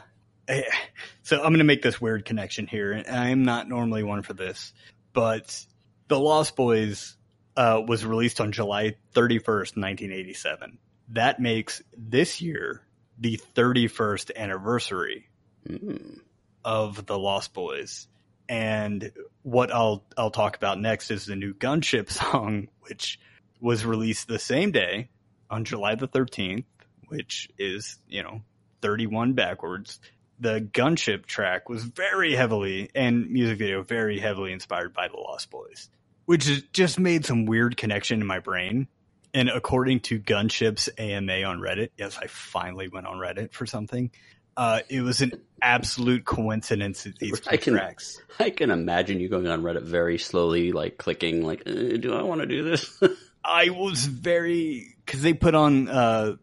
so I'm going to make this weird connection here, and I am not normally one for this, but The Lost Boys uh, was released on July 31st, 1987. That makes this year the 31st anniversary Mm. of the Lost Boys. And what I'll I'll talk about next is the new Gunship <laughs> song, which was released the same day on July the 13th, which is, you know, 31 backwards. The Gunship track was very heavily and music video very heavily inspired by the Lost Boys, which just made some weird connection in my brain. And according to Gunship's AMA on Reddit, yes, I finally went on Reddit for something. Uh, it was an absolute coincidence that these I can- tracks. I can imagine you going on Reddit very slowly, like clicking, like, uh, do I want to do this? <laughs> I was very because they put on uh,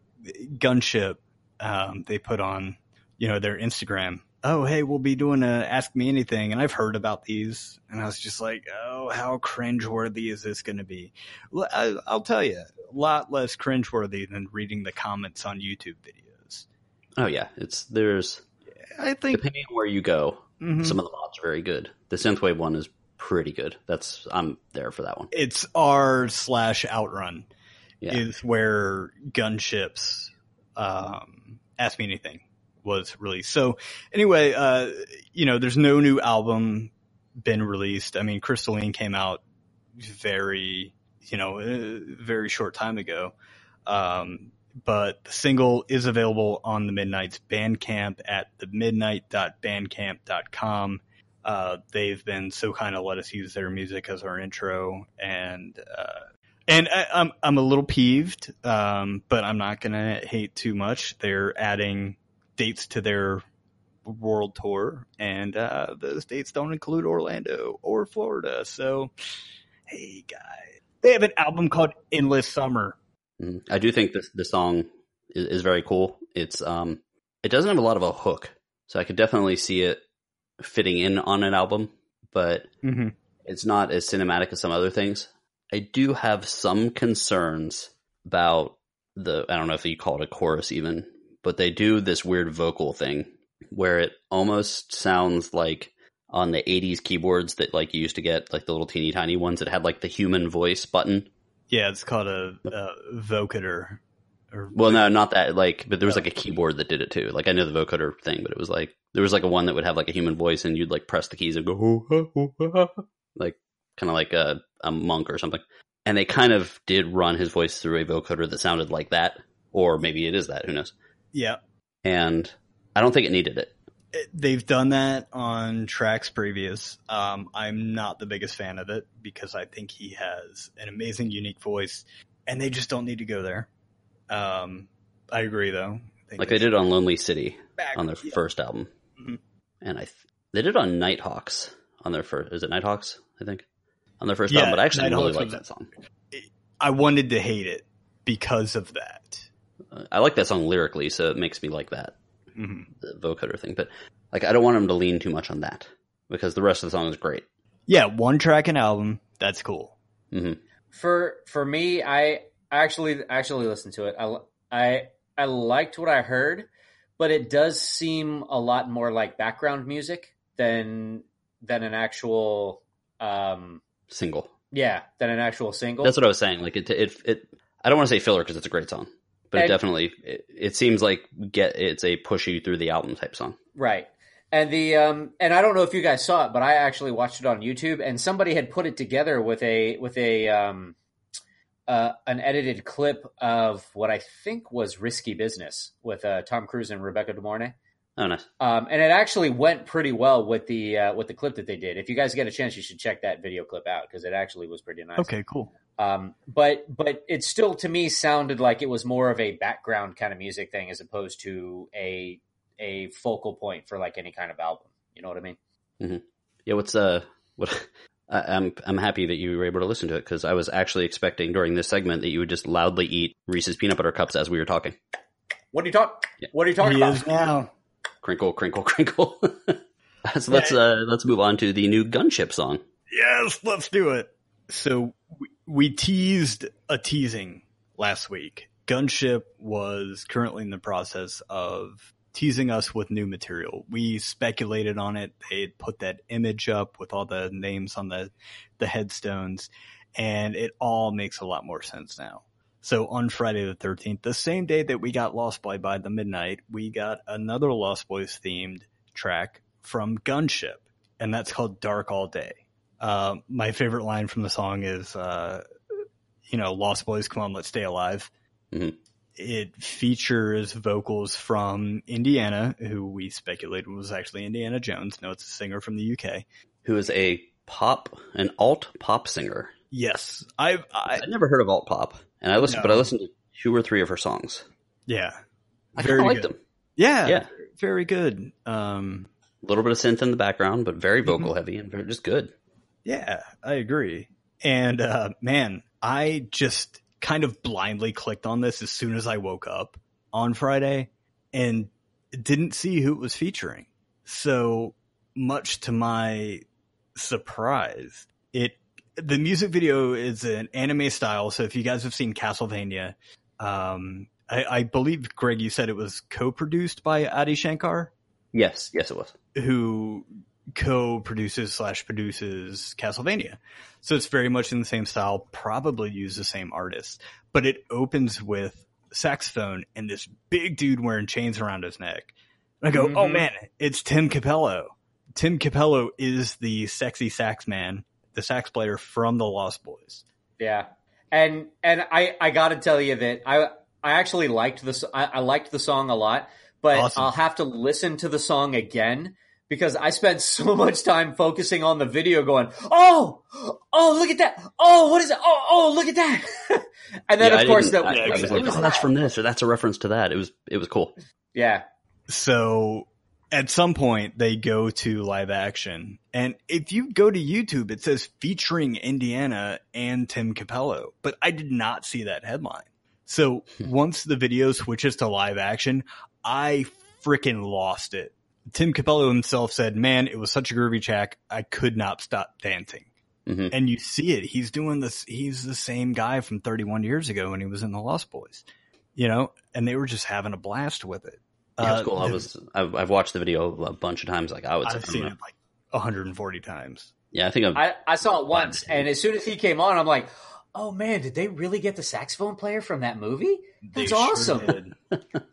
Gunship. Um, they put on you know their Instagram. Oh hey, we'll be doing a Ask Me Anything, and I've heard about these, and I was just like, oh, how cringeworthy is this going to be? Well, I, I'll tell you, a lot less cringeworthy than reading the comments on YouTube videos. oh yeah, it's there's I think depending on where you go, mhm. some of the mods are very good. The synthwave one is pretty good. That's I'm there for that one. it's R slash Outrun. Yeah. is where Gunships um, Ask Me Anything was released. So anyway, uh, you know, there's no new album been released. I mean, Crystalline came out very, you know, a very short time ago. Um, but the single is available on the Midnight's Bandcamp at themidnight.bandcamp.com. Uh, they've been so kind of let us use their music as our intro and, uh, and I, I'm I'm a little peeved, um, but I'm not gonna hate too much. They're adding dates to their world tour, and uh, those dates don't include Orlando or Florida. So, hey guys, they have an album called Endless Summer. Mhm. I do think this the song is, is very cool. It's um, it doesn't have a lot of a hook, so I could definitely see it fitting in on an album, but Mm-hmm. it's not as cinematic as some other things. I do have some concerns about the I don't know if you call it a chorus even, but they do this weird vocal thing where it almost sounds like on the 80s keyboards that like you used to get like the little teeny tiny ones that had like the human voice button. Yeah, it's called a, a vocoder. Or, Well, no, not that like but there was like a oh. keyboard that did it too. Like I know the vocoder thing, but it was like there was like a one that would have like a human voice and you'd like press the keys and go "Oh, oh, oh, oh, oh," like kind of like a, a monk or something. And they kind of did run his voice through a vocoder that sounded like that, or maybe it is that. Who knows? Yeah, And I don't think it needed it. it- they've done that on tracks previous. Um, I'm not the biggest fan of it because I think he has an amazing, unique voice, and they just don't need to go there. Um, I agree, though. I Like they did on Lonely City back- on their yeah. first album, Mhm. and I th- they did on Nighthawks on their first. Is it Nighthawks? I think on their first Yeah, album. But I actually really Nighthawks like was- that song. I wanted to hate it because of that. I like that song lyrically, so it makes me like that. hmm the vocoder thing, but like I don't want him to lean too much on that because the rest of the song is great. Yeah, one track an album. That's cool. hmm For for me, I I actually actually listened to it. I I I liked what I heard, but it does seem a lot more like background music than than an actual um Single. yeah than an actual single. That's what I was saying. Like it, it, it. I don't want to say filler because it's a great song, but it definitely it, it seems like get it's a push you through the album type song. Right. And the um and I don't know if you guys saw it, but I actually watched it on YouTube and somebody had put it together with a with a um uh an edited clip of what I think was Risky Business with uh Tom Cruise and Rebecca De Mornay. Oh, nice. Um and it actually went pretty well with the uh with the clip that they did. If you guys get a chance you should check that video clip out because it actually was pretty nice. Okay, cool. Um, but but it still to me sounded like it was more of a background kind of music thing as opposed to a a focal point for like any kind of album. You know what I mean? Yeah. What's uh what? <laughs> I, I'm I'm happy that you were able to listen to it because I was actually expecting during this segment that you would just loudly eat Reese's peanut butter cups as we were talking. What are you talk? Yeah. What are you talking He about? is now. Crinkle, crinkle, <laughs> crinkle. <laughs> so let's uh let's move on to the new gunship song. Yes, let's do it. So we, teased a teasing last week. Gunship was currently in the process of teasing us with new material. We speculated on it. They put that image up with all the names on the the headstones, and it all makes a lot more sense now. So on Friday the 13th, the same day that we got Lost Boy by the midnight, we got another Lost Boys themed track from Gunship, and that's called Dark All Day. Uh, my favorite line from the song is, uh, you know, Lost Boys, come on, let's stay alive. Mhm. It features vocals from Indiana, who we speculated was actually Indiana Jones. No, it's a singer from the UK. Who is a pop, an alt pop singer? Yes, I've, I, I'd never heard of alt pop, and I listened, No. but I listened to two or three of her songs. yeah, I kind of liked good. them. yeah, Yeah. very good. Um, A little bit of synth in the background, but very Mm-hmm. vocal heavy and very, just good. Yeah, I agree. And uh, man, I just kind of blindly clicked on this as soon as I woke up on Friday and didn't see who it was featuring. So much to my surprise, it the music video is an anime style. So if you guys have seen Castlevania, um, I, I believe Greg, you said it was co-produced by Adi Shankar Yes, yes, it was. who co-produces slash produces Castlevania. So it's very much in the same style, probably use the same artist, but it opens with saxophone and this big dude wearing chains around his neck. And I go, oh Mhm. man, it's Tim Cappello. Tim Cappello is the sexy sax man, the sax player from the Lost Boys. Yeah, and and I I got to tell you that I I actually liked this. I, I liked the song a lot, but Awesome. I'll have to listen to the song again because I spent <laughs> so much time focusing on the video, going, oh, oh, look at that, oh, what is it? Oh, oh, look at that, <laughs> and then Yeah, I of course that I, I was like, oh, that's from this, or that's a reference to that. It was, it was cool. yeah, So at some point they go to live action. And if you go to YouTube, it says featuring Indiana and Tim Cappello, but I did not see that headline. So hmm. once the video switches to live action, I freaking lost it. Tim Cappello himself said, man, it was such a groovy track. I could not stop dancing. hmm And you see it. He's doing this. He's the same guy from 31 years ago when he was in the Lost Boys, you know, and they were just having a blast with it. Yeah, it was Uh, cool. I was. I've, I've watched the video a bunch of times. Like I would, I've say, seen it like 140 times. yeah, I think I've, I I saw it once, and as soon as he came on, I'm like, oh man, did they really get the saxophone player from that movie? That's sure awesome. did. <laughs>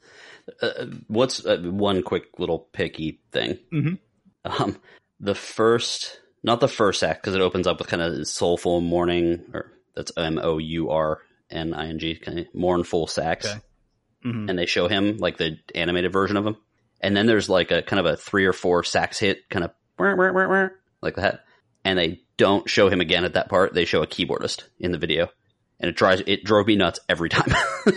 uh, what's uh, one quick little picky thing? Mhm. Um, the first, not the first act, because it opens up with kind of soulful mourning, or that's M O U R N I N G, kind of mournful sax, Okay. Mhm. and they show him like the animated version of him, and then there's like a kind of a three or four sax hit, kind of like that, and they don't show him again at that part. They show a keyboardist in the video, and it drives it drove me nuts every time. <laughs>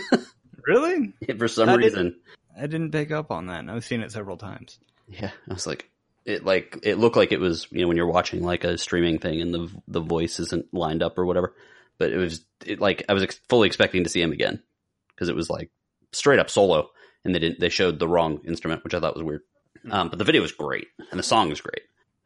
Really? For some didn't- reason, I didn't pick up on that. and I've seen it several times. Yeah, I was like, it like it looked like it was you know when you're watching like a streaming thing and the the voice isn't lined up or whatever, but it was it like I was ex- fully expecting to see him again because it was like straight up solo and they didn't they showed the wrong instrument which I thought was weird. Um, but the video was great and the song was great,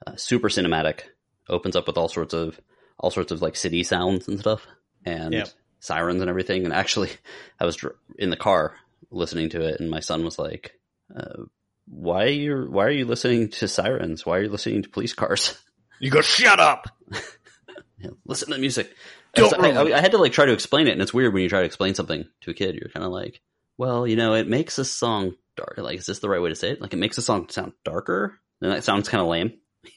uh, super cinematic. Opens up with all sorts of all sorts of like city sounds and stuff, and Yep. sirens and everything. And actually, <laughs> I was dr- in the car listening to it, and my son was like, uh, "Why are you Why are you listening to sirens? Why are you listening to police cars? <laughs> You go, shut up. <laughs> Listen to the music." Don't So I. I, I had to like try to explain it, and it's weird when you try to explain something to a kid. You're kind of like, "Well, you know, it makes a song dark. Like, is this the right way to say it? Like, it makes a song sound darker, and that sounds kind of lame. <laughs>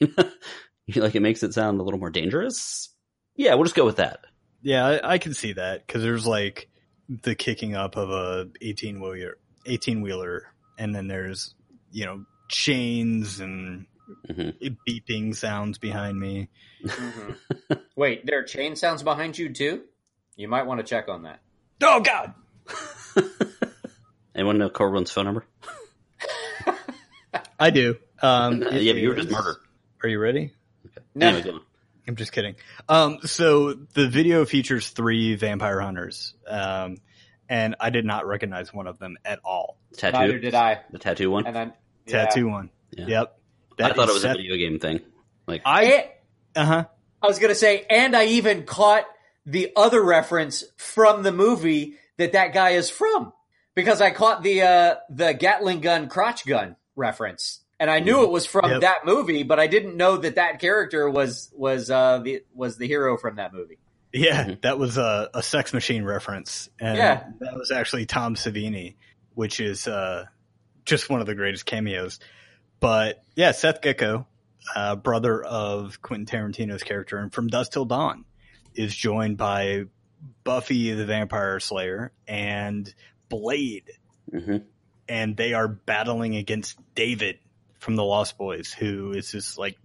like, it makes it sound a little more dangerous. Yeah, we'll just go with that." Yeah, I, I can see that because there's like the kicking up of a 18 wheeler, 18 wheeler, and then there's you know chains and hmm beeping sounds behind me. Mhm. Wait, there are chain sounds behind you too? You might want to check on that. Oh God! <laughs> Anyone know Corbin's phone number? <laughs> I do. Um, it <laughs> yeah, but you were just murdered. Are you ready? No. Anyway, go on. I'm just kidding. Um, so the video features three vampire hunters, um, and I did not recognize one of them at all. tattoo. Neither did I. The tattoo one. And then yeah. Tattoo one. Yeah. Yep. I thought it was Seth- a video game thing. Like, I uh huh. I was gonna say, and I even caught the other reference from the movie that that guy is from because I caught the uh, the Gatling gun crotch gun reference, and I knew it was from Yep. that movie, but I didn't know that that character was was uh, the was the hero from that movie. Yeah, Mhm. that was a, a Sex Machine reference, and Yeah. that was actually Tom Savini, which is uh, just one of the greatest cameos. But yeah, Seth Gecko, uh, brother of Quentin Tarantino's character, and from Dusk Till Dawn, is joined by Buffy the Vampire Slayer and Blade, mhm. and they are battling against David from the Lost Boys, who is this like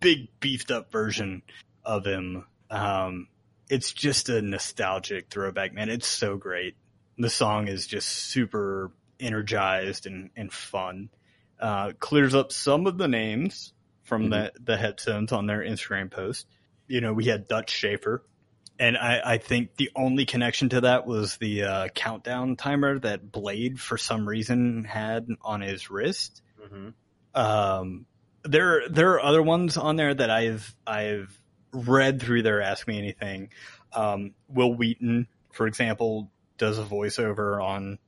big beefed up version of him. Um, it's just a nostalgic throwback, man. It's so great. The song is just super energized and, and fun. Uh, clears up some of the names from the, the headstones on their Instagram post. You know, we had Dutch Schaefer. And I, I think the only connection to that was the uh, countdown timer that Blade, for some reason, had on his wrist. Mm-hmm. Um, there there are other ones on there that I've I've read through their Ask Me Anything. Um, Wil Wheaton, for example, does a voiceover on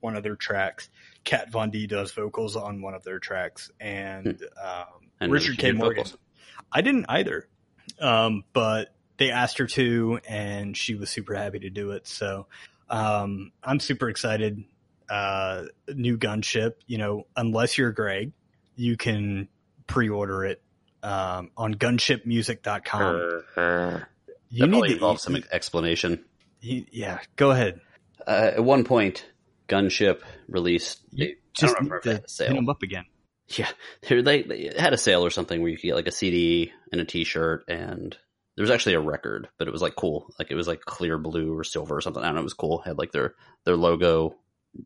one of their tracks. Kat Von D does vocals on one of their tracks, and um, Hmm. And Richard K. Morgan. vocals. I didn't either, um, but they asked her to, and she was super happy to do it. So um, I'm super excited. Uh, new gunship, you know, unless you're Greg, you can pre-order it um, on gunshipmusic.com. Her- her. You that need to involves some explanation. you- yeah, go ahead. Uh, at one point, Gunship released. You I don't need remember if to they had a hit sale. them up again. Yeah, <laughs> they, they they had a sale or something where you could get like a CD and a T-shirt, and there was actually a record, but it was like cool, like it was like clear blue or silver or something. I don't know, it was cool. It had like their their logo,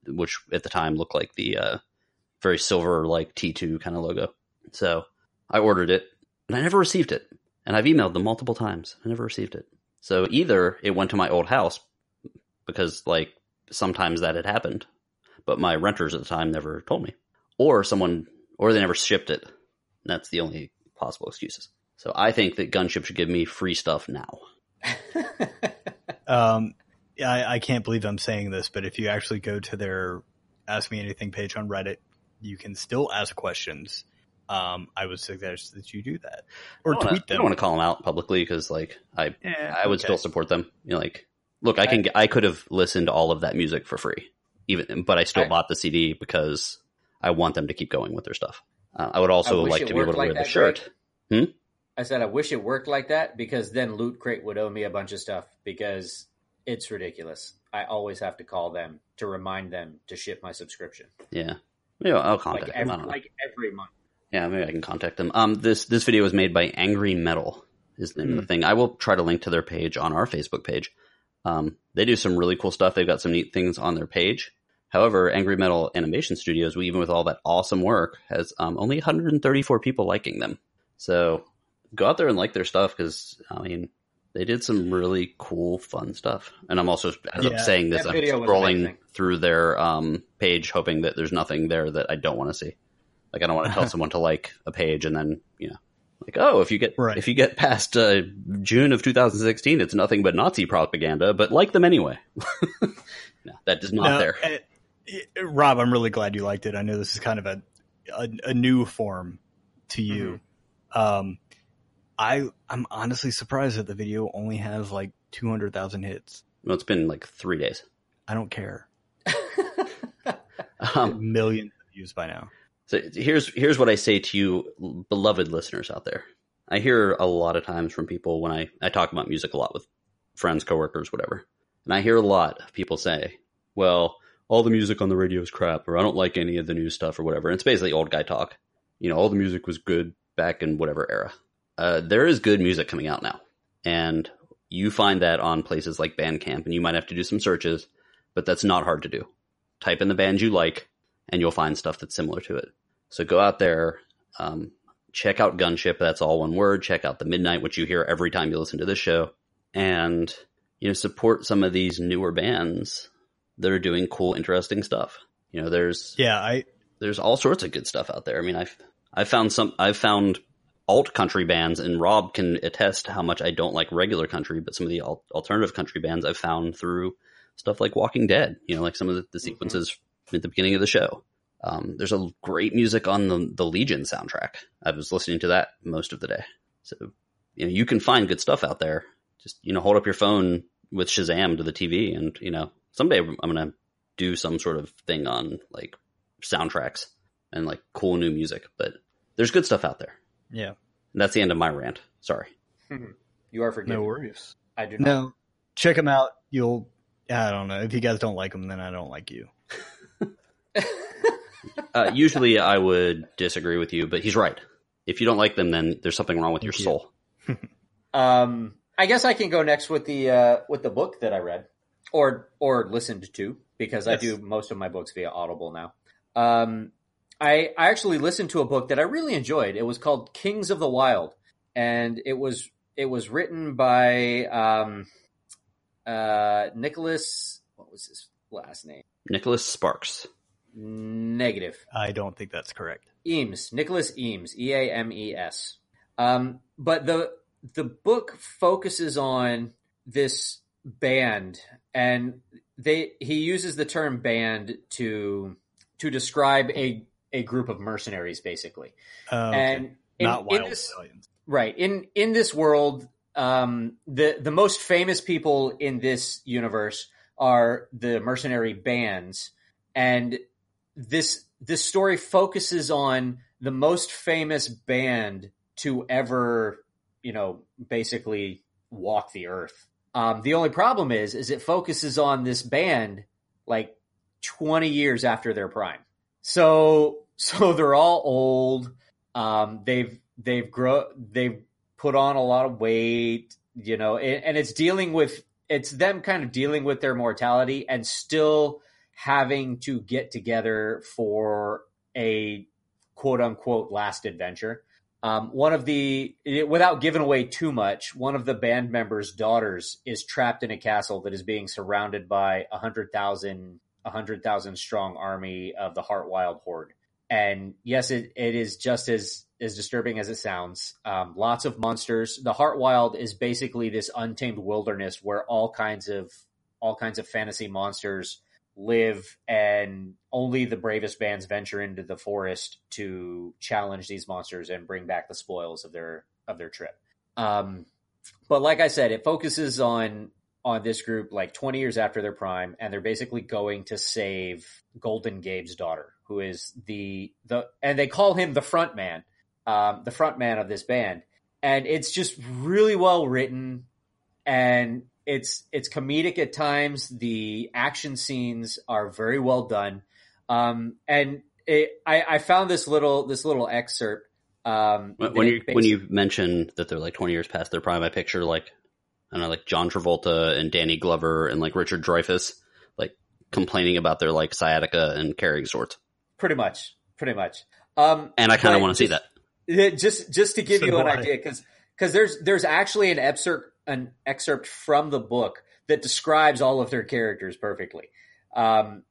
which at the time looked like the uh, very silver like T two kind of logo. So I ordered it, and I never received it, and I've emailed them multiple times. I never received it. So either it went to my old house because like sometimes that had happened, but my renters at the time never told me, or someone or they never shipped it. That's the only possible excuses. So I think that Gunship should give me free stuff now. <laughs> Um, I, I can't believe I'm saying this, but if you actually go to their Ask Me Anything page on Reddit, you can still ask questions. Um, I would suggest that you do that or I don't wanna- tweet I don't want to call them out publicly because like I Yeah, I would okay. still support them. You know, like look, I can get, I could have listened to all of that music for free, even but I still I- bought the CD because I want them to keep going with their stuff. Uh, I would also I like to be able to like wear the that, shirt. I said I wish it worked like that because then Loot Crate would owe me a bunch of stuff because it's ridiculous. I always have to call them to remind them to ship my subscription, Yeah, yeah, I'll contact them. Every, don't like every month. Yeah, maybe I can contact them. Um, this this video was made by Angry Metal. Is the name of Hmm. the thing. I will try to link to their page on our Facebook page. Um, they do some really cool stuff. They've got some neat things on their page. However, Angry Metal Animation Studios, even with all that awesome work, has um, only 134 people liking them. So go out there and like their stuff because I mean they did some really cool, fun stuff. And I'm also as I'm saying this, I'm scrolling through their um, page, hoping that there's nothing there that I don't want to see. Like I don't want to tell <laughs> someone to like a page and then you know Like, oh, if you get Right. if you get past uh, June of 2016, it's nothing but Nazi propaganda, but like them anyway. <laughs> no, that is not Now, there. eh, eh, Rob, I'm really glad you liked it. I know this is kind of a a, a new form to you. Mm-hmm. Um, I I'm honestly surprised that the video only has like 200,000 hits. Well, it's been like three days. I don't care. <laughs> Um, Millions of views by now. So here's here's what I say to you, beloved listeners out there. I hear a lot of times from people when I, I talk about music a lot with friends, coworkers, whatever. And I hear a lot of people say, well, all the music on the radio is crap, or I don't like any of the new stuff, or whatever. And it's basically old guy talk. You know, all the music was good back in whatever era. Uh, there is good music coming out now. And you find that on places like Bandcamp, and you might have to do some searches, but that's not hard to do. Type in the band you like, and you'll find stuff that's similar to it. So go out there, um, check out Gunship. That's all one word. Check out the Midnight, which you hear every time you listen to this show, and you know support some of these newer bands that are doing cool, interesting stuff. You know, there's Yeah, I there's all sorts of good stuff out there. I mean, I've I've found some I've found alt country bands, and Rob can attest how much I don't like regular country, but some of the al- alternative country bands I've found through stuff like Walking Dead. You know, like some of the, the sequences at the beginning of the show. Um, there's a great music on the the Legion soundtrack. I was listening to that most of the day. So you know, you can find good stuff out there. Just you know, hold up your phone with Shazam to the TV, and you know, someday I'm gonna do some sort of thing on like soundtracks and like cool new music. But there's good stuff out there. Yeah, And that's the end of my rant. Sorry. You are forgiven. no worries. I do not. No, check them out. You'll I don't know if you guys don't like them, then I don't like you. <laughs> Uh, usually I would disagree with you, but he's right. If you don't like them, then there's something wrong with your you. soul. <laughs> Um, I guess I can go next with the uh, with the book that I read or or listened to because I do most of my books via Audible now. Um, I I actually listened to a book that I really enjoyed. It was called Kings of the Wyld, and it was it was written by um, uh, Nicholas. What was his last name? Nicholas Sparks. Negative. I don't think that's correct. Eames, Nicholas Eames, E A M E S. Um, but the the book focuses on this band, and they he uses the term band to to describe a a group of mercenaries, basically. Uh. And in, not in wild this, stallions. right in in this world, um, the the most famous people in this universe are the mercenary bands, and this this story focuses on the most famous band to ever, you know, basically walk the earth. Um, the only problem is, is it focuses on this band like 20 years after their prime. So, <laughs> so they're all old. Um, they've, they've grow, they've put on a lot of weight, you know, and, and it's dealing with, it's them kind of dealing with their mortality and still having to get together for a quote unquote last adventure. Um, one of the, without giving away too much, one of the band members' daughters is trapped in a castle that is being surrounded by a hundred thousand, a hundred thousand strong army of the Heartwyld Horde. And yes, it, it is just as as disturbing as it sounds. Um, lots of monsters. The Heartwyld is basically this untamed wilderness where all kinds of all kinds of fantasy monsters live and only the bravest bands venture into the forest to challenge these monsters and bring back the spoils of their of their trip um, but like i said it focuses on on this group like 20 years after their prime and they're basically going to save golden gabe's daughter who is the the and they call him the front man um, the front man of this band and it's just really well written and it's it's comedic at times. The action scenes are very well done, um, and it, I, I found this little this little excerpt. Um, When, you when you mention that they're like 20 years past their prime, I picture like I don't know, like John Travolta and Danny Glover and like Richard Dreyfuss, like complaining about their like sciatica and carrying swords. Pretty much, pretty much. Um, And I kind of want to see that. Just just to give So you an I. idea because because there's there's actually an excerpt an excerpt from the book that describes all of their characters perfectly um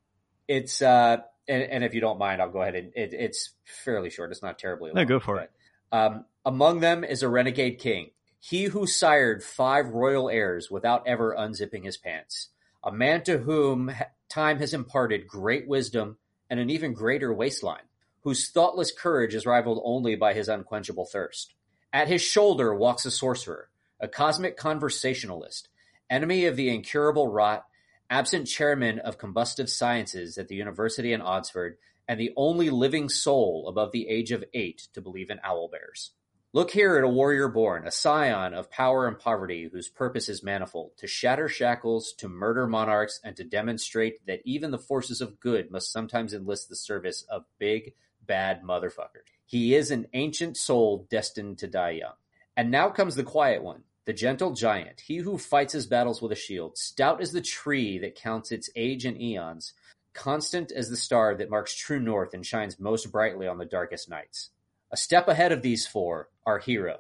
it's uh and, and if you don't mind i'll go ahead and it, it's fairly short it's not terribly long No, go for it. Um, among them is a renegade king, he who sired five royal heirs without ever unzipping his pants, a man to whom time has imparted great wisdom and an even greater waistline, whose thoughtless courage is rivaled only by his unquenchable thirst. At his shoulder walks a sorcerer, a cosmic conversationalist, enemy of the incurable rot, absent chairman of combustive sciences at the University in Oxford, and the only living soul above the age of eight to believe in owl bears. Look here at a warrior born, a scion of power and poverty, whose purpose is manifold to shatter shackles, to murder monarchs, and to demonstrate that even the forces of good must sometimes enlist the service of big, bad motherfuckers. He is an ancient soul destined to die young. And now comes the quiet one, the gentle giant, he who fights his battles with a shield, stout as the tree that counts its age in eons, constant as the star that marks true north and shines most brightly on the darkest nights. A step ahead of these four, our hero.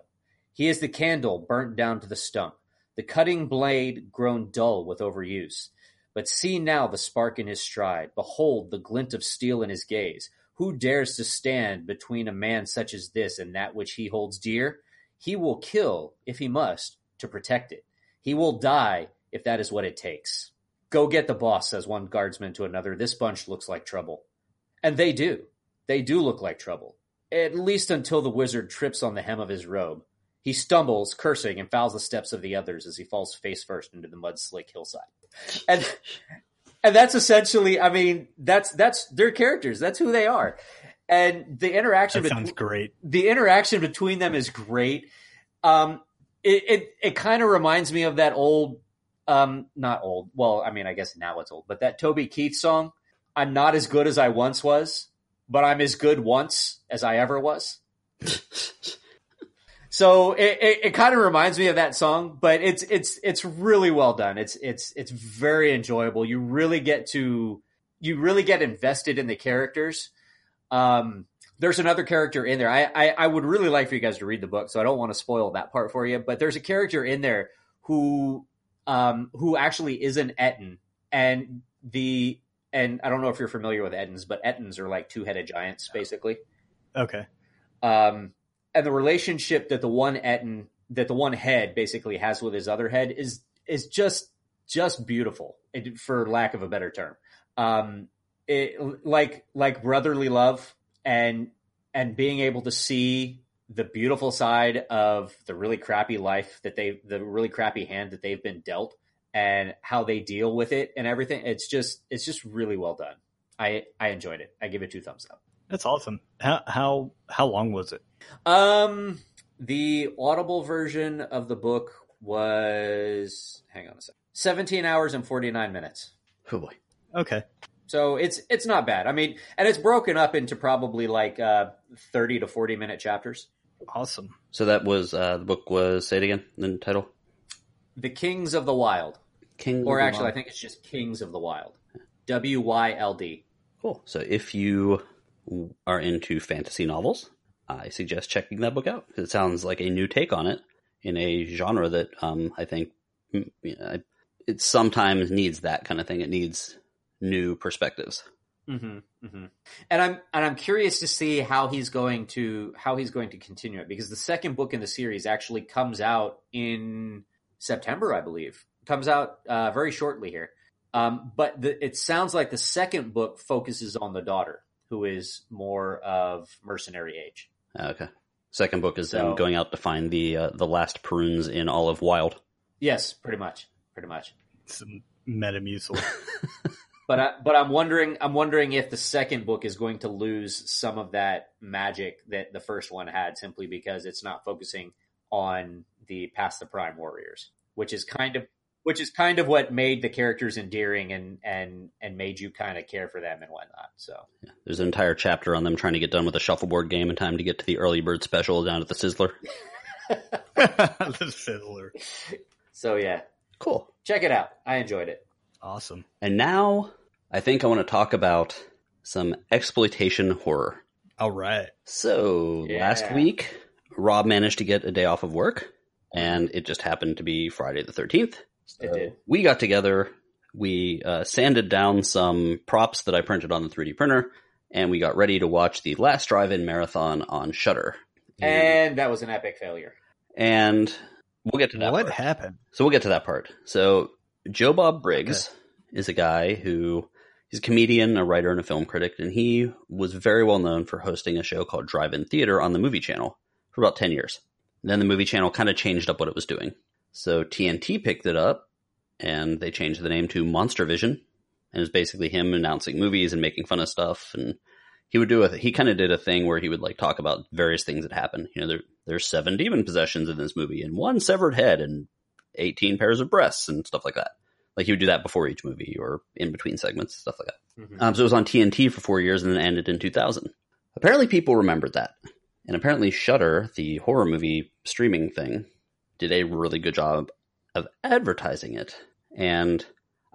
He is the candle burnt down to the stump, the cutting blade grown dull with overuse. But see now the spark in his stride, behold the glint of steel in his gaze. Who dares to stand between a man such as this and that which he holds dear? He will kill, if he must, to protect it. He will die if that is what it takes. Go get the boss, says one guardsman to another. This bunch looks like trouble. And they do. They do look like trouble. At least until the wizard trips on the hem of his robe. He stumbles, cursing, and fouls the steps of the others as he falls face first into the mud slick hillside. And and that's essentially, I mean, that's that's their characters. That's who they are. And the interaction That between sounds great. the interaction between them is great. Um, it it, it kind of reminds me of that old, um, not old. Well, I mean, I guess now it's old, but that Toby Keith song. I'm not as good as I once was, but I'm as good once as I ever was. <laughs> So it, it, it kind of reminds me of that song, but it's it's it's really well done. It's it's it's very enjoyable. You really get to you really get invested in the characters. Um, there's another character in there. I, I I would really like for you guys to read the book, so I don't want to spoil that part for you. But there's a character in there who um who actually is an Ettin, and the and I don't know if you're familiar with Ettins, but Ettins are like two headed giants, basically Okay. um, and the relationship that the one Ettin that the one head basically has with his other head is is just just beautiful, for lack of a better term. Um, it, like like brotherly love and and being able to see the beautiful side of the really crappy life that they the really crappy hand that they've been dealt and how they deal with it and everything. It's just it's just really well done. I I enjoyed it. I give it two thumbs up. That's awesome. How how how long was it? Um, the Audible version of the book was hang on a second, seventeen hours and forty nine minutes. Oh boy. Okay. So it's it's not bad. I mean, and it's broken up into probably like uh, thirty to forty minute chapters. Awesome. So that was uh, the book was say it again. The title The Kings of the Wyld, King. or actually, I think it's just Kings of the Wyld. W Y L D. Cool. So if you are into fantasy novels, I suggest checking that book out. because It sounds like a new take on it in a genre that um, I think mm, you know, it sometimes needs that kind of thing. It needs new perspectives. hmm hmm And I'm and I'm curious to see how he's going to how he's going to continue it because the second book in the series actually comes out in September, I believe. Comes out uh, very shortly here. Um, but the, it sounds like the second book focuses on the daughter, who is more of mercenary age. Okay. Second book is So- them going out to find the uh, the last prunes in Olive Wild. Yes, pretty much, pretty much. Some Metamucil. <laughs> But I, but I'm wondering I'm wondering if the second book is going to lose some of that magic that the first one had simply because it's not focusing on the past the prime warriors, which is kind of which is kind of what made the characters endearing and and and made you kind of care for them and whatnot. So There's an entire chapter on them trying to get done with the shuffleboard game in time to get to the early bird special down at the Sizzler. <laughs> <laughs> the Fiddler. so yeah, Cool. check it out. I enjoyed it. Awesome. And now I think I want to talk about some exploitation horror. All right. So Yeah. last week, Rob managed to get a day off of work, and it just happened to be Friday the 13th. It did. We got together, we uh, sanded down some props that I printed on the 3D printer, and we got ready to watch the last drive in marathon on Shudder. And that was an epic failure. and we'll get to that. what part. happened? So we'll get to that part. So Joe Bob Briggs is a guy who he's a comedian, a writer, and a film critic, and he was very well known for hosting a show called Drive-In Theater on the Movie Channel for about ten years. then the Movie Channel kind of changed up what it was doing. So TNT picked it up, and they changed the name to Monster Vision, and it was basically him announcing movies and making fun of stuff. And he would do a he kind of did a thing where he would like talk about various things that happened. You know, there there's seven demon possessions in this movie, and one severed head, and 18 pairs of breasts and stuff like that. Like he would do that before each movie or in between segments, stuff like that. Mhm. Um, so it was on TNT for four years and then ended in 2000. Apparently, people remembered that, and apparently, Shudder, the horror movie streaming thing, did a really good job of advertising it. And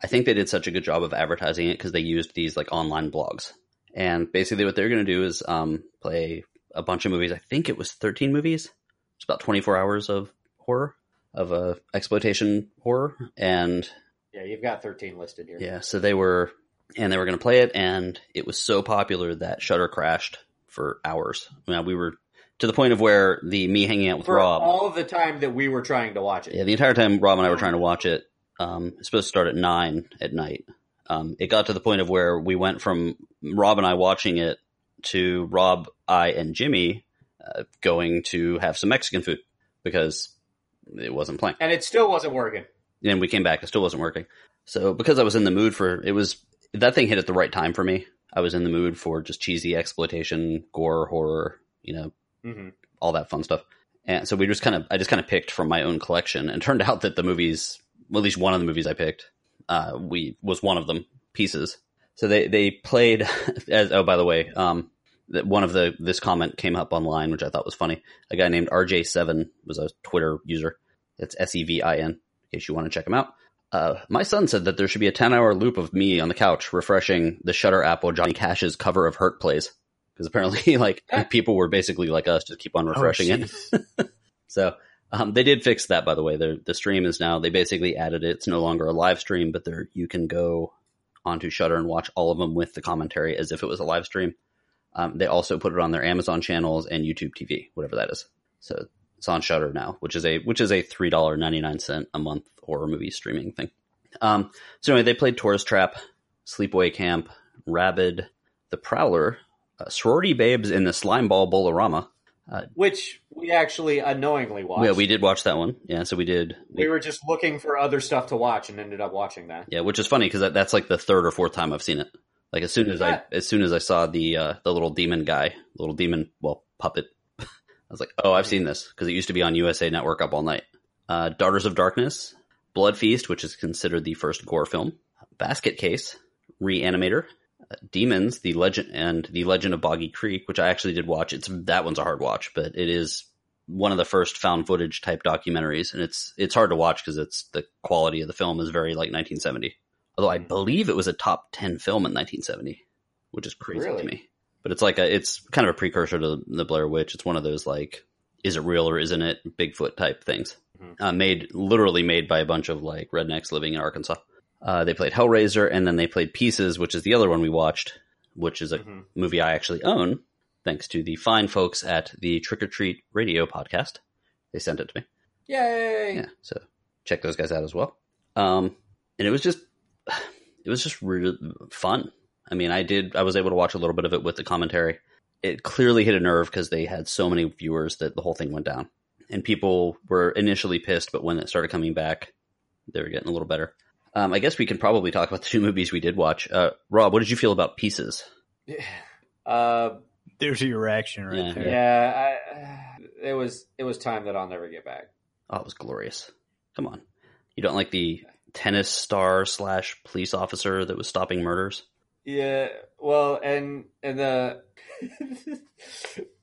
I think they did such a good job of advertising it because they used these like online blogs. And basically, what they're going to do is um, play a bunch of movies. I think it was 13 movies. It's about 24 hours of horror, of uh, exploitation horror, and Yeah, you've got 13 listed here. yeah, so they were, and they were going to play it, and it was so popular that Shudder crashed for hours. Mean, we were to the point of where the me hanging out with For Rob. all of the time that we were trying to watch it. yeah, the entire time Rob and I were trying to watch it. Um, it's supposed to start at nine at night. Um, it got to the point of where we went from Rob and I watching it to Rob, I, and Jimmy uh, going to have some Mexican food because it wasn't playing. And it still wasn't working. and we came back. It still wasn't working. So because I was in the mood for it was that thing hit at the right time for me. I was in the mood for just cheesy exploitation, gore, horror, you know, hmm all that fun stuff. And so we just kind of I just kind of picked from my own collection, and turned out that the movies, well, at least one of the movies I picked, uh, we was one of them pieces. So they they played <laughs> as oh by the way, um, that one of the this comment came up online, which I thought was funny. A guy named RJ7 was a Twitter user. It's S E V I N. In case you want to check him out. Uh, my son said that there should be a 10 hour loop of me on the couch refreshing the Shudder app while Johnny Cash's cover of Hurt plays. Because apparently, <laughs> like, people were basically like us, just keep on refreshing it. it. <laughs> So um, they did fix that, by the way. The the stream is now they basically added it. It's no longer a live stream, but there you can go onto Shudder and watch all of them with the commentary as if it was a live stream. Um, they also put it on their Amazon channels and YouTube TV, whatever that is. So it's on Shudder now, which is a which is a three dollar ninety nine cent a month horror movie streaming thing. Um, so anyway, they played Tourist Trap, Sleepaway Camp, Rabid, The Prowler, uh, Sorority Babes, in the slime Slimeball Bowl-O-Rama. Which we actually unknowingly watched. Yeah, we did watch that one. Yeah, so we did. We were just looking for other stuff to watch and ended up watching that. Yeah, which is funny because that, that's like the third or fourth time I've seen it. Like as soon as Yeah. I as soon as I saw the uh, the little demon guy, little demon well puppet, <laughs> I was like, oh, I've seen this because it used to be on USA Network up all night. Uh, Daughters of Darkness, Blood Feast, which is considered the first gore film, Basket Case, Re-Animator, uh, Demons, the Legend and the Legend of Boggy Creek, which I actually did watch. It's that one's a hard watch, but it is one of the first found footage type documentaries, and it's it's hard to watch because it's the quality of the film is very like 1970. Although I believe it was a top 10 film in 1970, which is crazy Really? to me. But it's like a it's kind of a precursor to the Blair Witch. It's one of those like is it real or isn't it Bigfoot type things. Mhm. Uh, made literally made by a bunch of like rednecks living in Arkansas. Uh, they played Hellraiser and then they played Pieces, which is the other one we watched, which is a Mhm. movie I actually own, thanks to the fine folks at the Trick or Treat Radio podcast. They sent it to me. Yay! Yeah, so check those guys out as well. Um, and it was just, <sighs> it was just really fun. I mean, I did, I was able to watch a little bit of it with the commentary. It clearly hit a nerve because they had so many viewers that the whole thing went down. And people were initially pissed, but when it started coming back, they were getting a little better. Um, I guess we can probably talk about the two <laughs> movies we did watch. Uh, Rob, what did you feel about Pieces? <sighs> Uh, There's your reaction right Yeah. there. yeah, I, it was it was time that I'll never get back. Oh, it was glorious. Come on. You don't like the tennis star slash police officer that was stopping murders? Yeah, well, and and the <laughs>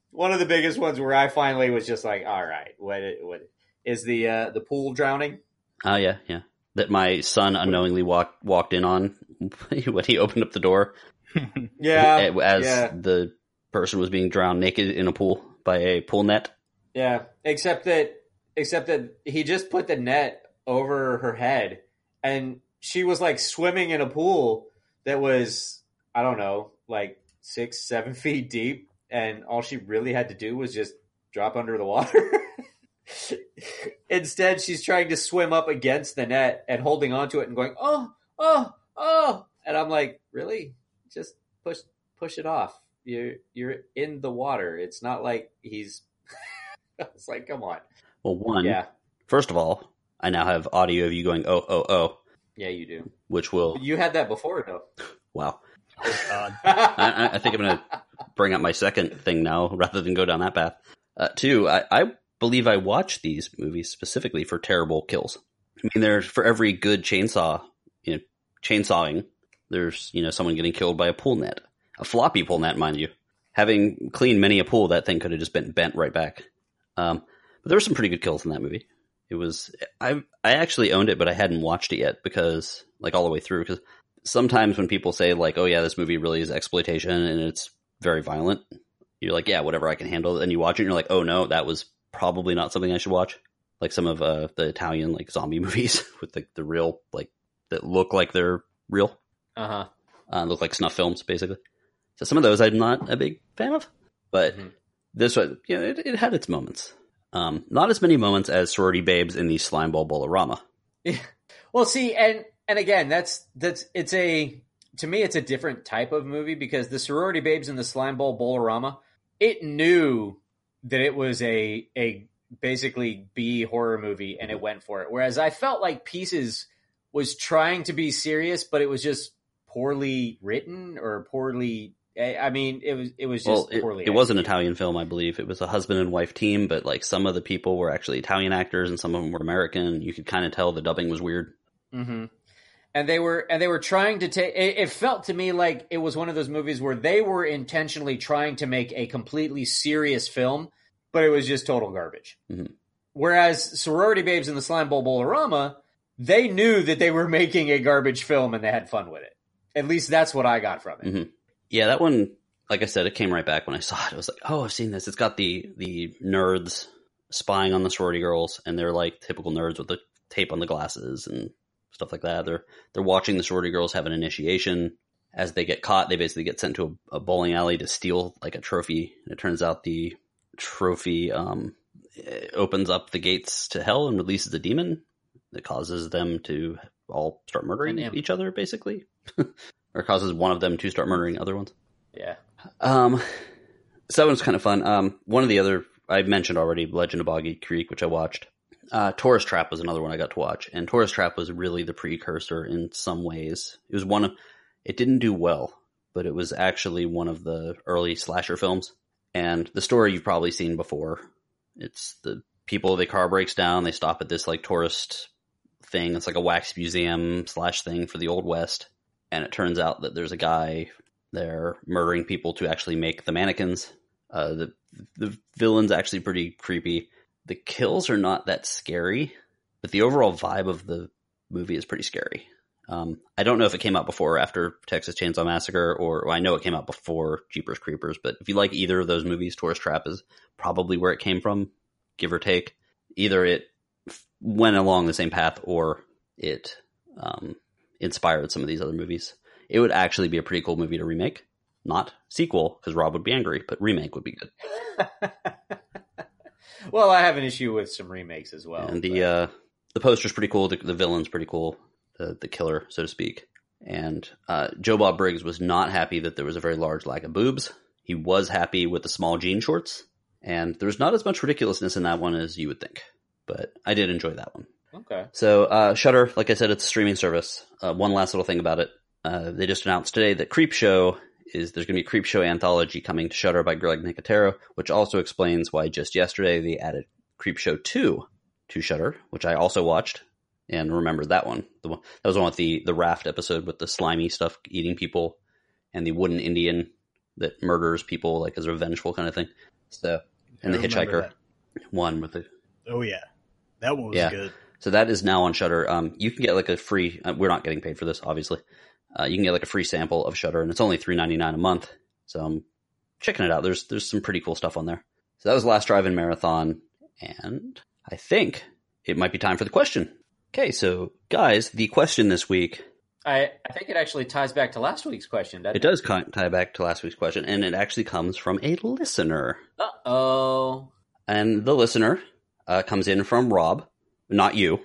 one of the biggest ones where I finally was just like, all right, what what is the uh, the pool drowning? Oh yeah, yeah. That my son unknowingly walked walked in on <laughs> when he opened up the door <laughs> Yeah, as yeah. the person was being drowned naked in a pool by a pool net. Yeah, except that except that he just put the net over her head and she was like swimming in a pool that was I don't know, like six, seven <laughs> feet deep, and all she really had to do was just drop under the water. Instead, she's trying to swim up against the net and holding onto it and going, "Oh, oh, oh!" And I'm like, "Really? Just push push it off. You're you're in the water. It's not like he's." <laughs> it's like, come on. Well, one, Yeah, first of all, I now have audio of you going, oh, oh, oh, yeah, you do. which will, You had that before, though. Wow. <laughs> I, I- I think I'm going to bring up my second thing now rather than go down that path. Uh, two, I, I believe I watched these movies specifically for terrible kills. I mean, there's for every good chainsaw, you know, chainsawing, there's, you know, someone getting killed by a pool net, a floppy pool net, mind you. Having cleaned many a pool, that thing could have just been bent right back. Um, but there were some pretty good kills in that movie. It was, I, I actually owned it, but I hadn't watched it yet because, like, all the way through, because sometimes when people say like, "Oh yeah, this movie really is exploitation and it's very violent," you're like, "Yeah, whatever, I can handle it." And you watch it, and you're like, "Oh no, that was probably not something I should watch." Like some of uh, the Italian like zombie <laughs> movies with the the real like that look like they're real, Uh huh. uh, look like snuff films basically. So some of those I'm not a big fan of, but Mhm. this one, you know, it, it had its moments. Um, not as many moments as Sorority Babes in the Slimeball Bowl-O-Rama. Yeah. <laughs> Well, see, and and again, that's that's it's a to me, it's a different type of movie because the sorority babes in the slime bowl bolorama, it knew that it was a a basically B horror movie and it went for it. Whereas I felt like Pieces was trying to be serious, but it was just poorly written or poorly. I mean, it was it was just Well, it, poorly. it was an. Italian film, I believe. It was a husband and wife team, but like some of the people were actually Italian actors and some of them were American. You could kind of tell the dubbing was weird. hmm And they were and they were trying to take. It, it felt to me like it was one of those movies where they were intentionally trying to make a completely serious film, but it was just total garbage. Mhm. Whereas Sorority Babes in the Slime Bowl Bowl-O-Rama, they knew that they were <laughs> making a garbage film and they had fun with it. At least that's what I got from it. Mhm. Yeah, that one, like I said, it came right back when I saw it. I was like, oh, I've seen this. It's got the the nerds spying on the sorority girls, and they're like typical nerds with the tape on the glasses and stuff like that. They're they're watching the sorority girls have an initiation. As they get caught, they basically get sent to a, a bowling alley to steal like a trophy. And it turns out the trophy um, eh, opens up the gates to hell and releases a demon that causes them to all start murdering imp. each other, basically, <laughs> or causes one of them to start murdering other ones. Yeah. Um, so that one's kind of fun. Um, one of the other I mentioned already, Legend of Boggy Creek, which I watched. Uh, Tourist Trap was another one I got to watch, and Tourist Trap was really the precursor in some ways. It was one of, it didn't do well, but it was actually one of the early slasher films. And the story you've probably seen before. It's the people, the car breaks down, they stop at this like tourist thing. It's like a wax museum slash thing for the Old West. And it turns out that there's a guy there murdering people to actually make the mannequins. Uh, the the villain's actually pretty creepy. The kills are not that scary, but the overall vibe of the movie is pretty scary. Um, I don't know if it came out before or after Texas Chainsaw Massacre, or well, I know it came out before Jeepers Creepers. But if you like either of those movies, Tourist Trap is probably where it came from, give or take. Either it f- went along the same path, or it um, inspired some of these other movies. It would actually be a pretty cool movie to remake, not sequel because Rob would be angry, but remake would be good. <laughs> well, I have an issue with some remakes as well. and the but- uh, the poster's pretty cool. The, the villain's pretty cool. The the killer, so to speak. And uh, Joe Bob Briggs was not happy that there was a very large lack of boobs. He was happy with the small jean shorts, and there's not as much ridiculousness in that one as you would think. But I did enjoy that one. okay. So uh, Shudder, like I said, it's a streaming service. Uh, one last little thing about it: uh, they just announced today that Creepshow is there's going to be a Creepshow anthology coming to Shudder by Greg Nicotero, which also explains why just yesterday they added Creepshow two to Shudder, which I also watched and remember that one. The one that was one with the the raft episode with the slimy stuff eating people and the wooden Indian that murders people like as a revengeful kind of thing. So and I the hitchhiker one with the. Oh yeah, that one was Yeah. good. so that is now on Shudder. Um, you can get like a free. Uh, we're not getting paid for this, obviously. Uh, you can get like a free sample of Shudder, and it's only three ninety nine a month. So I'm checking it out. There's there's some pretty cool stuff on there. So that was last drive-in marathon, and I think it might be time for the question. Okay, so guys, the question this week I, I think it actually ties back to last week's question, doesn't it does tie back to last week's question, and it actually comes from a listener. Uh oh. And the listener uh, comes in from Rob, not you,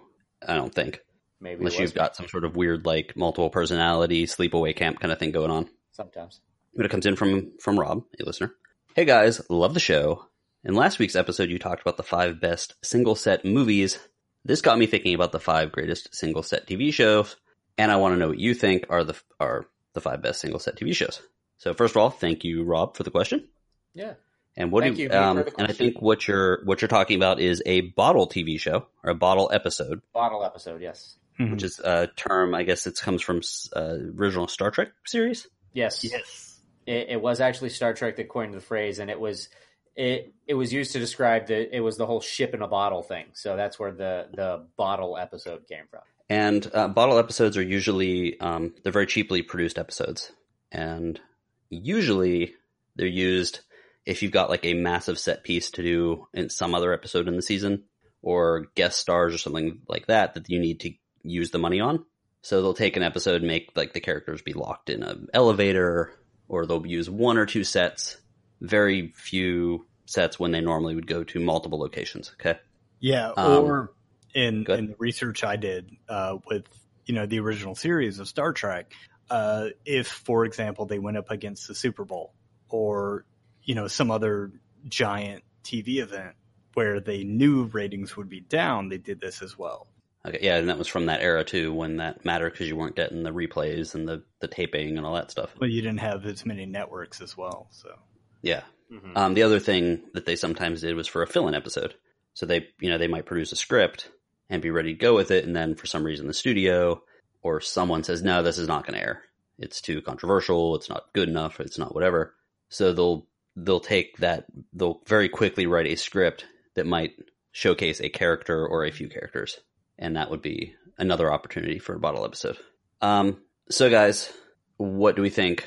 I don't think, Maybe unless you've got some sort of weird like multiple personality sleepaway camp kind of thing going on. sometimes. But it comes in from from Rob, a listener. Hey guys, love the show. In last week's episode, you talked about the five best single set movies. This got me thinking about the five greatest single set TV shows, and I want to know what you think are the are the five best single set TV shows. So first of all, thank you, Rob, for the question. Yeah. And what Thank do you, you, um, and I think what you're what you're talking about is a bottle TV show or a bottle episode, Bottle episode, yes. Mhm. which is a term I guess it comes from uh, original Star Trek series. Yes. yes. It, it was actually Star Trek that coined the phrase, and it was it it was used to describe the it was the whole ship in a bottle thing. So that's where the the bottle episode came from. And uh, bottle episodes are usually um, they're very cheaply produced episodes, and usually they're used if you've got like a massive set piece to do in some other episode in the season, or guest stars or something like that that you need to use the money on. So they'll take an episode, make like the characters be locked in an elevator, or they'll use one or two sets, very few sets when they normally would go to multiple locations. Okay. Yeah, Um, or in in the research I did uh, with you know the original series of Star Trek, uh, if for example they went up against the Super Bowl or you know some other giant TV event where they knew ratings would be down, they did this as well. Okay, yeah, and that was from that era too, when that mattered because you weren't getting the replays and the, the taping and all that stuff. But you didn't have as many networks as well, so Yeah. Mhm. Um, the other thing that they sometimes did was for a fill-in episode. So they, you know, they might produce a script and be ready to go with it, and then for some reason the studio or someone says, "No, this is not going to air. It's too controversial. It's not good enough. It's not whatever." So they'll they'll take that. They'll very quickly write a script that might showcase a character or a few characters, and that would be another opportunity for a bottle episode. Um, so guys, what do we think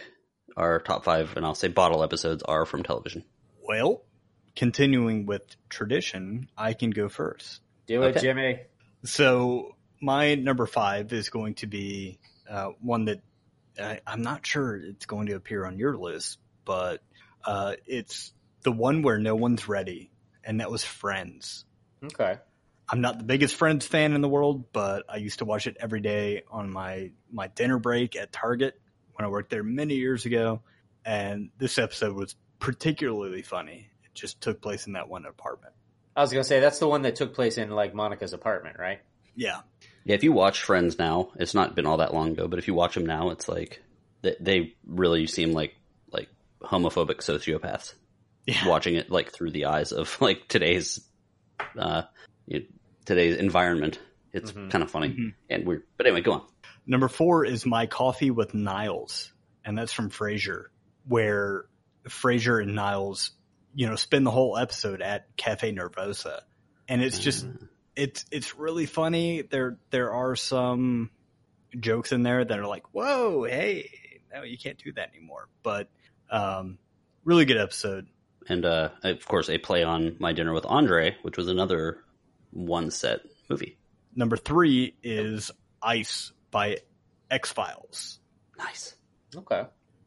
our top five, and I'll say bottle episodes are from television? well, continuing with tradition, I can go first. Do it, Okay. Jimmy. So my number five is going to be uh, one that I, I'm not sure it's going to appear on your list, but uh, it's the one where no one's ready, and that was Friends. Okay. I'm not the biggest Friends fan in the world, but I used to watch it every day on my my dinner break at Target when I worked there many years ago, and this episode was particularly funny. It just took place in that one apartment. I was gonna say that's the one that took place in like Monica's apartment, right? Yeah, Yeah, if you watch Friends now, it's not been all that long ago, but if you watch them now, it's like they, they really seem like like homophobic sociopaths. yeah. Watching it like through the eyes of <laughs> like today's uh you- today's environment, it's Mhm. kind of funny Mhm. and weird. But anyway, go on. Number four is My Coffee with Niles, and that's from Frasier, where Frasier and Niles, you know, spend the whole episode at Cafe Nervosa, and it's just it's it's really funny. There there are some jokes in there that are like, "Whoa, hey, no, you can't do that anymore." But um, really good episode. and uh, of course a play on My Dinner with Andre, which was another one set movie. Number three is Ice by X Files. Nice. Okay.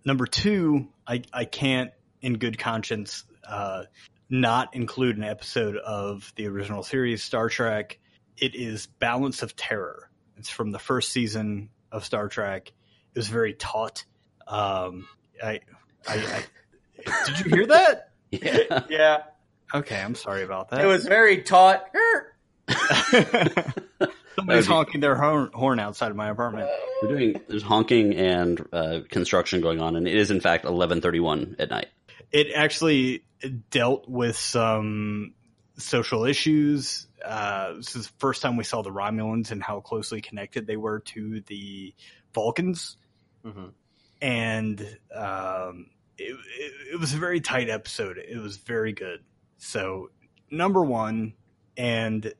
Number two, I, I can't, in good conscience, uh, not include an episode of the original series Star Trek. It is Balance of Terror. It's from the first season of Star Trek. It was very taut. Um, I, I, I <laughs> did you hear that? Yeah. Yeah. Okay, I'm sorry about that. It was very taut. <laughs> <laughs> Somebody's be- honking their horn, horn outside of my apartment. We're doing there's honking and uh, construction going on, and it is in fact 11:31 at night. it actually dealt with some social issues. Uh, this is the first time we saw the Romulans and how closely connected they were to the Vulcans. Mhm. And um, it, it, it was a very tight episode. It was very good. So, number one, and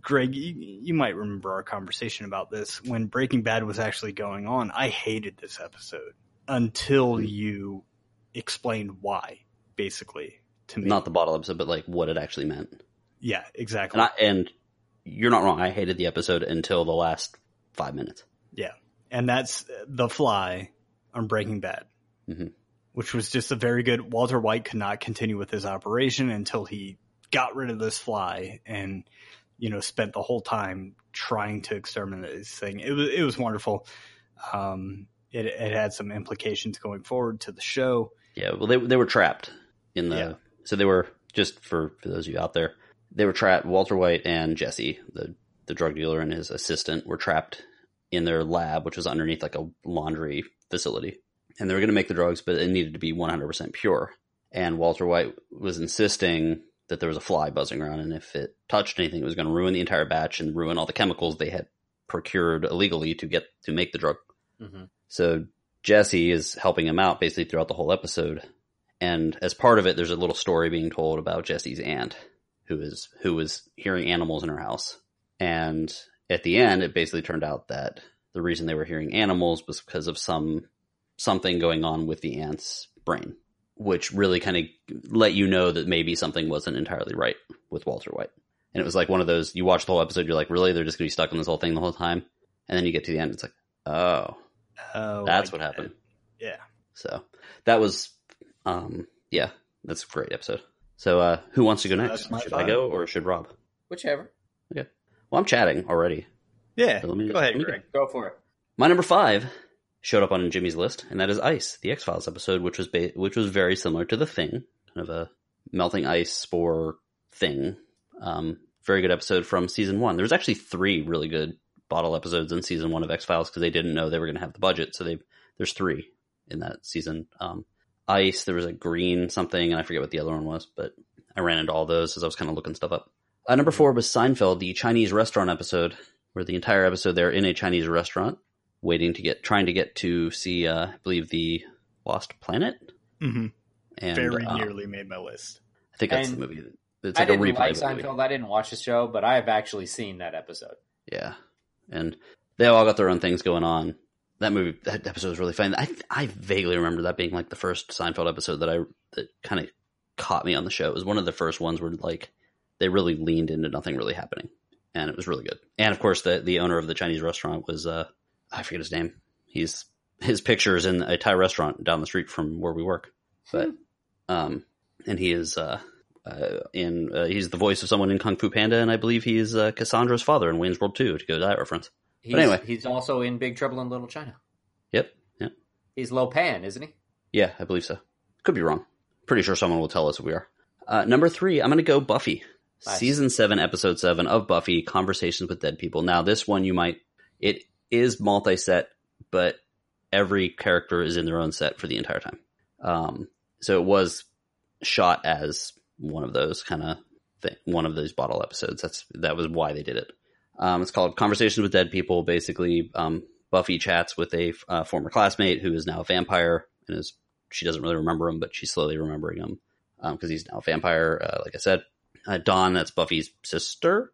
Greg, you, you might remember our conversation about this when Breaking Bad was actually going on. I hated this episode until you explained why, basically, to me. Not the bottle episode, but like what it actually meant. yeah, exactly. And I, and you're not wrong. I hated the episode until the last five minutes. yeah. And that's The Fly on Breaking Bad, Mhm. which was just a very good. Walter White could not continue with his operation until he got rid of this fly and you know spent the whole time trying to exterminate this thing. It was it was wonderful. Um, it it had some implications going forward to the show. Yeah, well, they they were trapped in the. Yeah. So they were just for for those of you out there, they were trapped. Walter White and Jesse, the the drug dealer and his assistant, were trapped in their lab, which was underneath like a laundry facility, and they were going to make the drugs, but it needed to be one hundred percent pure. And Walter White was insisting that there was a fly buzzing around, and if it touched anything, it was going to ruin the entire batch and ruin all the chemicals they had procured illegally to get to make the drug. Mhm. So Jesse is helping him out basically throughout the whole episode. And as part of it, there's a little story being told about Jesse's aunt, who is who was hearing animals in her house. And at the end, it basically turned out that the reason they were hearing animals was because of some something going on with the aunt's brain, which really kind of let you know that maybe something wasn't entirely right with Walter White. And it was like one of those you watch the whole episode, you're like, really, they're just gonna be stuck in this whole thing the whole time, and then you get to the end, it's like, oh, Oh, that's I what happened. it. Yeah. So that was, um, yeah, that's a great episode. So, uh, who wants to go So next? that's my Should I go or should Rob? Whichever. Okay. Well, I'm chatting already. Yeah. So let me- Go ahead, let me Greg. Go for it. My number five showed up on Jimmy's list, and that is Ice, the X Files episode, which was ba- which was very similar to the Thing, kind of a melting ice spore thing. Um, very good episode from season one. There was actually three really good bottle episodes in season one of X Files because they didn't know they were going to have the budget, so they there's three in that season. Um, Ice, there was a green something, and I forget what the other one was, but I ran into all those as I was kind of looking stuff up. Uh, number four was Seinfeld, the Chinese restaurant episode, where the entire episode they're in a Chinese restaurant, waiting to get, trying to get to see, uh, I believe the Lost Planet, hmm and Very uh, nearly made my list. I think that's And the movie. It's like a didn't replay like of the movie. Seinfeld. I didn't watch the show, but I have actually seen that episode. Yeah, and they all got their own things going on. That movie, that episode was really fun. I I vaguely remember that being like the first Seinfeld episode that I that kind of caught me on the show. It was one of the first ones where like they really leaned into nothing really happening, and it was really good. And of course, the the owner of the Chinese restaurant was uh I forget his name. He's his picture is in a Thai restaurant down the street from where we work, but um, and he is uh. Uh, in uh, he's the voice of someone in Kung Fu Panda, and I believe he's uh, Cassandra's father in Wayne's World 2, to go to that reference. He's, anyway. he's also in Big Trouble in Little China. Yep. Yep. He's Lo Pan, isn't he? Yeah, I believe so. Could be wrong. Pretty sure someone will tell us if we are. Uh, number three, I'm going to go Buffy. Nice. Season seven, episode seven of Buffy, Conversations with Dead People. Now, this one you might, it is multi set, but every character is in their own set for the entire time. Um, so it was shot as one of those kind of one of those bottle episodes. That's, that was why they did it. Um, it's called Conversations with Dead People. Basically, um, Buffy chats with a uh, former classmate who is now a vampire and is she doesn't really remember him, but she's slowly remembering him because he's now a vampire. Uh, like I said, uh, Dawn, that's Buffy's sister,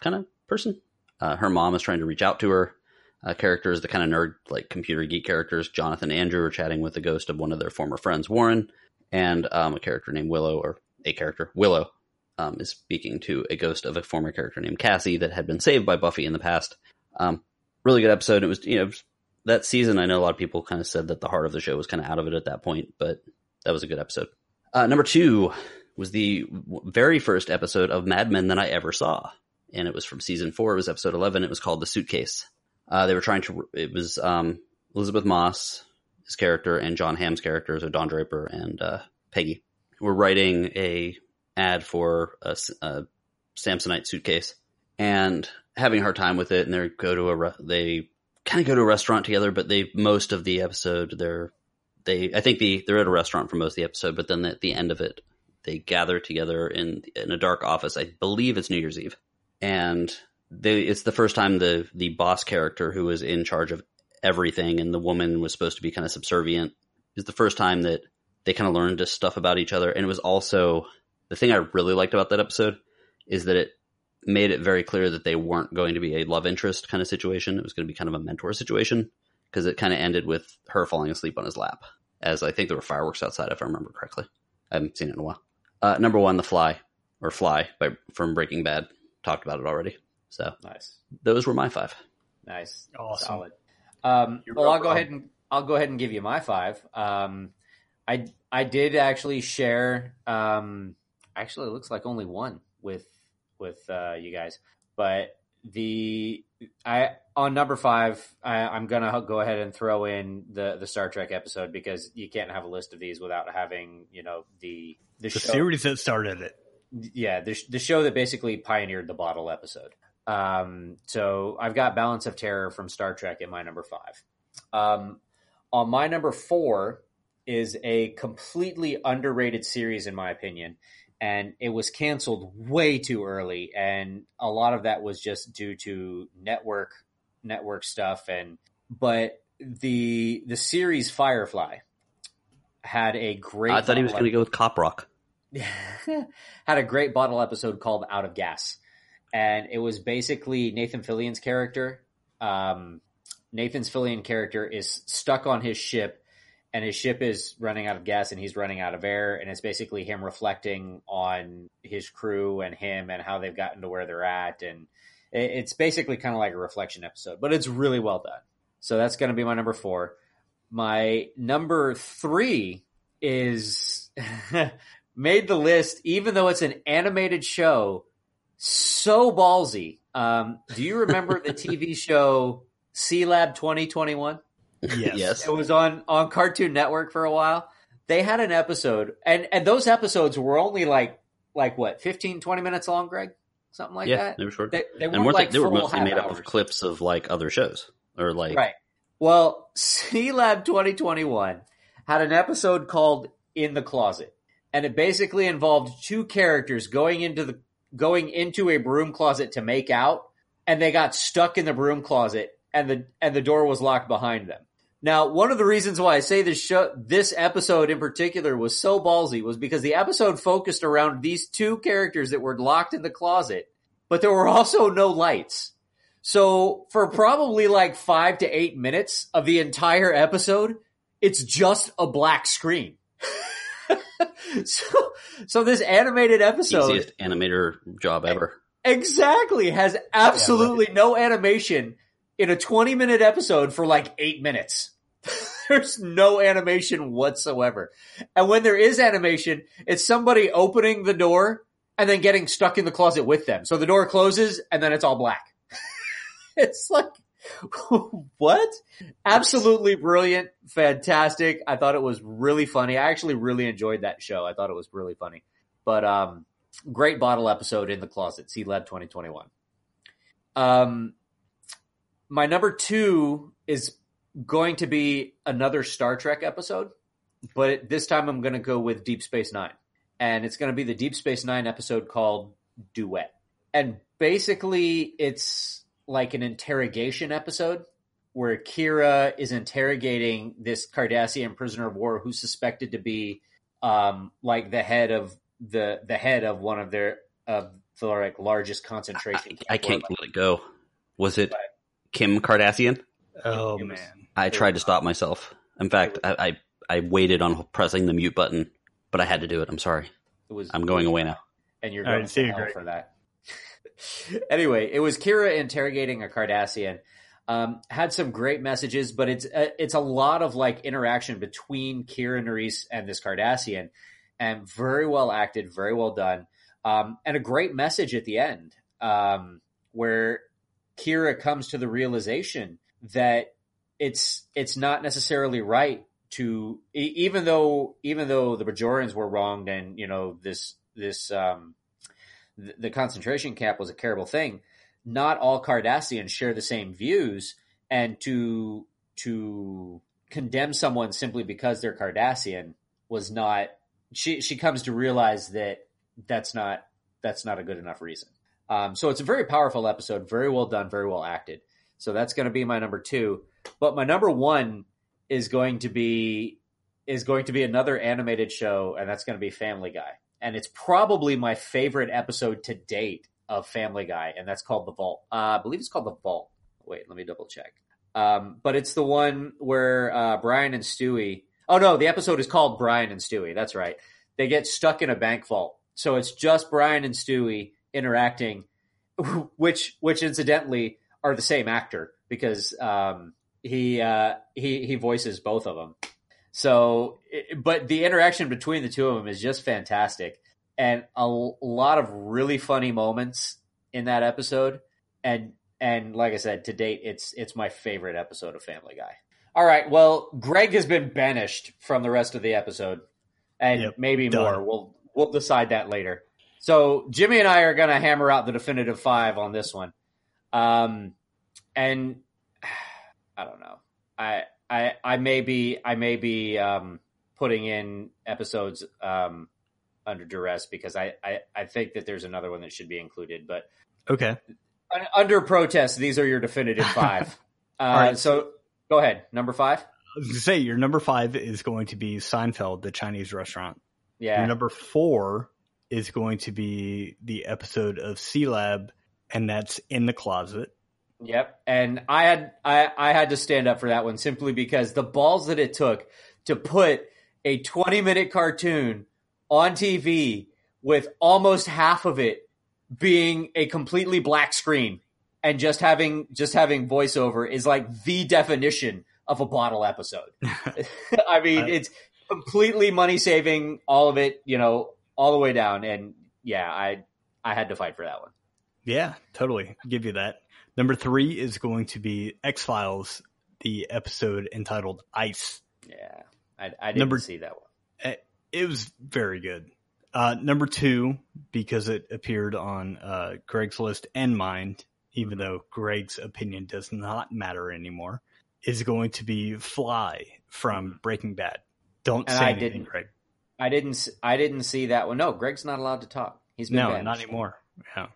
kind of person. Uh, her mom is trying to reach out to her. Uh, characters, the kind of nerd, like computer geek characters, Jonathan and Andrew are chatting with the ghost of one of their former friends, Warren, and um, a character named Willow, or a character, Willow, um, is speaking to a ghost of a former character named Cassie that had been saved by Buffy in the past. Um, really good episode. It was, you know, that season. I know a lot of people kind of said that the heart of the show was kind of out of it at that point, but that was a good episode. Uh, number two was the very first episode of Mad Men that I ever saw, and it was from season four. It was episode eleven. It was called The Suitcase. Uh, they were trying to. It was um, Elisabeth Moss, his character, and Jon Hamm's character, so Don Draper and uh, Peggy, were writing a ad for a Samsonite suitcase and having a hard time with it. And they go to a re- they kind of go to a restaurant together, but they most of the episode they're they I think the they're at a restaurant for most of the episode, but then at the end of it they gather together in in a dark office. I believe it's New Year's Eve, and they it's the first time the the boss character who was in charge of everything and the woman was supposed to be kind of subservient is the first time that they kind of learned this stuff about each other, and it was also the thing I really liked about that episode is that it made it very clear that they weren't going to be a love interest kind of situation. It was going to be kind of a mentor situation because it kind of ended with her falling asleep on his lap. As I think there were fireworks outside, if I remember correctly. I haven't seen it in a while. Uh, number one, The Fly or Fly by from Breaking Bad. Talked about it already. So Nice, those were my five. nice, Awesome. solid. Um, well, I'll go ahead and I'll go ahead and give you my five. Um, I I did actually share um, actually, it looks like only one with with uh, you guys. But the I on number five, I, I'm gonna go ahead and throw in the the Star Trek episode because you can't have a list of these without having you know the the, The show, series that started it. yeah the the show that basically pioneered the bottle episode. Um, so I've got Balance of Terror from Star Trek in my number five. Um, on my number four is a completely underrated series in my opinion, and it was canceled way too early, and a lot of that was just due to network network stuff and but the the series Firefly had a great I thought he was going to go with Cop Rock. <laughs> had a great bottle episode called Out of Gas. And it was basically Nathan Fillion's character. Um, Nathan's Fillion character is stuck on his ship, and his ship is running out of gas and he's running out of air. And it's basically him reflecting on his crew and him and how they've gotten to where they're at. And it- it's basically kind of like a reflection episode, but it's really well done. So that's going to be my number four. My number three is <laughs> made the list, even though it's an animated show. So ballsy. Um, do you remember the TV <laughs> show Sealab 2021? Yes. yes. It was on on Cartoon Network for a while. They had an episode, and and those episodes were only like like what 15, 20 minutes long, Greg, something like yeah, that. they were short. They, they weren't weren't like they, they were mostly made up hours. of clips of like other shows or like Right. Well, Sealab 2021 had an episode called In the Closet. And it basically involved two characters going into the going into a broom closet to make out, and they got stuck in the broom closet and the and the door was locked behind them. Now, one of the reasons why I say this show this episode in particular was so ballsy was because the episode focused around these two characters that were locked in the closet, but there were also no lights. So for probably like five to eight minutes of the entire episode, it's just a black screen. <laughs> <laughs> so, so this animated episode easiest animator job ever. exactly has absolutely no animation in a 20 minute episode for like eight minutes. <laughs> There's no animation whatsoever. And when there is animation, it's somebody opening the door and then getting stuck in the closet with them. So the door closes and then it's all black. <laughs> it's like, <laughs> what? Absolutely brilliant, fantastic. I thought it was really funny. I actually really enjoyed that show. I thought it was really funny. But um great bottle episode in the closet, Sealab 2021. Um my number 2 is going to be another Star Trek episode, but this time I'm going to go with Deep Space 9. And it's going to be the Deep Space 9 episode called Duet. And basically it's like an interrogation episode where Kira is interrogating this Cardassian prisoner of war who's suspected to be um, like the head of the the head of one of their of the like largest concentration. I camp can't or, let it go. Was it Kim Kardashian? Oh It man. I tried to stop myself. In fact, I, I I waited on pressing the mute button, but I had to do it. I'm sorry. It was I'm going away now. and you're going right, see to you, hell Greg. for that. <laughs> anyway, it was Kira interrogating a Cardassian. Um, had some great messages, but it's uh, it's a lot of like interaction between Kira Nerys and this Cardassian, and very well acted, very well done, um, and a great message at the end, um, where Kira comes to the realization that it's it's not necessarily right to even though even though the Bajorans were wronged and you know this this um the, concentration camp was a terrible thing. Not all Cardassians share the same views and to to condemn someone simply because they're Cardassian was not she she comes to realize that that's not that's not a good enough reason. Um, so it's a very powerful episode very well done very well acted. So that's going to be my number two. But my number one is going to be is going to be another animated show, and that's going to be Family Guy. And it's probably my favorite episode to date of Family Guy, and that's called The Vault. Uh, I believe it's called The Vault. Wait, let me double check. Um, but it's the one where uh, Brian and Stewie. Oh no, the episode is called Brian and Stewie. That's right. They get stuck in a bank vault, so it's just Brian and Stewie interacting, <laughs> which which incidentally are the same actor because um, he uh, he he voices both of them. So, but the interaction between the two of them is just fantastic. and a lot of really funny moments in that episode. And and like I said, to date, it's it's my favorite episode of Family Guy. All right, well, Greg has been banished from the rest of the episode, and Yep, maybe done. more. We'll we'll decide that later. So Jimmy and I are going to hammer out the definitive five on this one, um, and <sighs> I don't know. I I I may be I may be um, putting in episodes um, under duress because I, I I think that there's another one that should be included, but Okay. under protest, these are your definitive <laughs> five. uh, right. So go ahead, number five. I was say your number five is going to be Seinfeld, the Chinese restaurant. Your Yeah, number four is going to be the episode of Sealab, and that's in the closet. Yep. And I had I, I had to stand up for that one simply because the balls that it took to put a 20 minute cartoon on TV with almost half of it being a completely black screen and just having just having voiceover is like the definition of a bottle episode. <laughs> I mean, it's completely money saving, all of it, you know, all the way down. And yeah, I I had to fight for that one. Yeah, totally. Give you that. Number three is going to be X Files, the episode entitled Ice. Yeah, I, I didn't Number- see that one. It was very good. Uh, number two, because it appeared on uh, Greg's list and mine, even though Greg's opinion does not matter anymore, is going to be Fly from Breaking Bad. Don't And say I anything, didn't. Greg. I didn't. I didn't see that one. No, Greg's not allowed to talk. He's been No, not anymore. Yeah.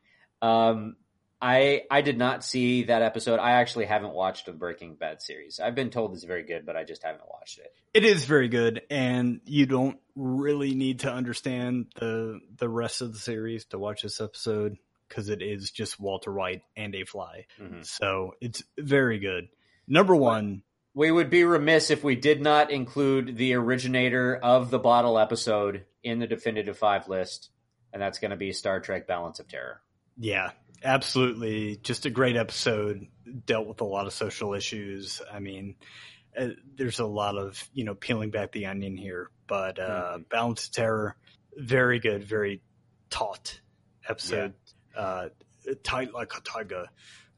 Um, I I did not see that episode. I actually haven't watched the Breaking Bad series. I've been told it's very good, but I just haven't watched it. It is very good, and you don't really need to understand the the rest of the series to watch this episode because it is just Walter White and a fly. Mhm. So it's very good. Number one, We would be remiss if we did not include the originator of the bottle episode in the definitive five list, and that's going to be Star Trek: Balance of Terror. yeah, absolutely, just a great episode. Dealt with a lot of social issues. I mean, uh, there's a lot of you know peeling back the onion here, but uh, Balance of Terror, very good, very taut episode. Uh, tight like a tiger,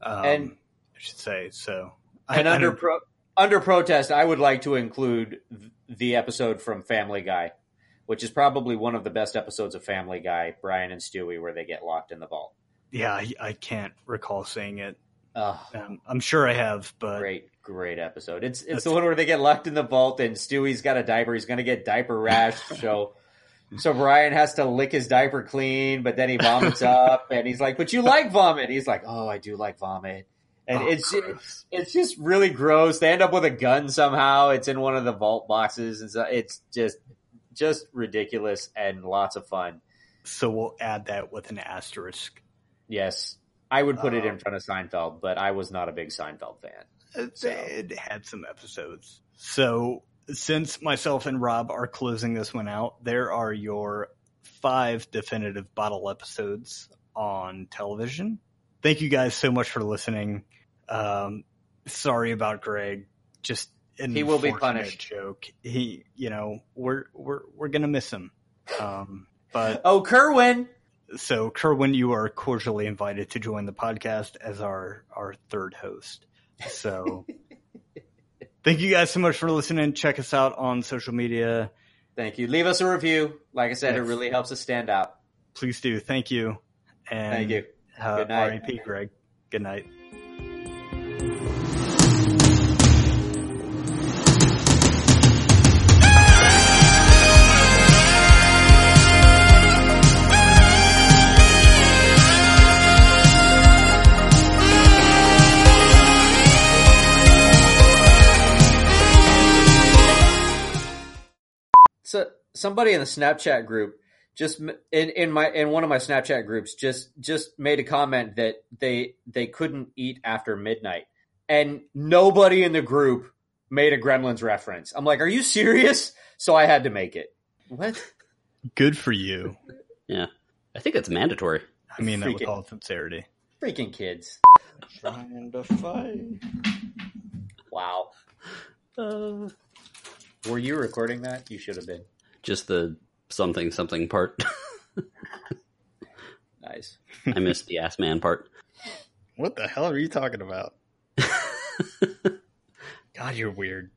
um, And- I should say. So, And I- I under don't- pro- under protest, I would like to include the episode from Family Guy, which is probably one of the best episodes of Family Guy, Brian and Stewie, where they get locked in the vault. Yeah, I, I can't recall seeing it. Oh, Um, I'm sure I have, but great, great episode. It's it's the one where they get locked in the vault and Stewie's got a diaper. He's going to get diaper rash. <laughs> So so Brian has to lick his diaper clean, but then he vomits up, and he's like, "But you like vomit?" He's like, "Oh, I do like vomit." And Oh, it's gross. it's just really gross. They end up with a gun somehow. It's in one of the vault boxes, and so it's just just ridiculous and lots of fun. so we'll add that with an asterisk. Yes, I would put it in Um, front of Seinfeld, but I was not a big Seinfeld fan. It, So- it had some episodes. So since myself and Rob are closing this one out, there are your five definitive bottle episodes on television. Thank you guys so much for listening. Um, sorry about Greg. Just an He will be punished. Joke. He, you know, we're we're we're gonna miss him. Um, but Oh, Kerwin. So Kerwin, you are cordially invited to join the podcast as our our third host. So <laughs> thank you guys so much for listening. Check us out on social media. Thank you. Leave us a review. Like I said, it really helps us stand out. Please do. Thank you. And Thank you. Uh, Good night. R.I.P. Greg. Good night. Somebody in the Snapchat group just in in my in one of my Snapchat groups just just made a comment that they they couldn't eat after midnight, and nobody in the group made a Gremlins reference. I'm like, are you serious? So I had to make it. What? <laughs> Good for you. Yeah, I think it's mandatory. I mean that with Freaking- all sincerity. Freaking kids! Trying to fight. Wow. Uh, Were you recording that? You should have been. Just the something something part. <laughs> Nice. I missed the ass man part. What the hell are you talking about? <laughs> God, you're weird.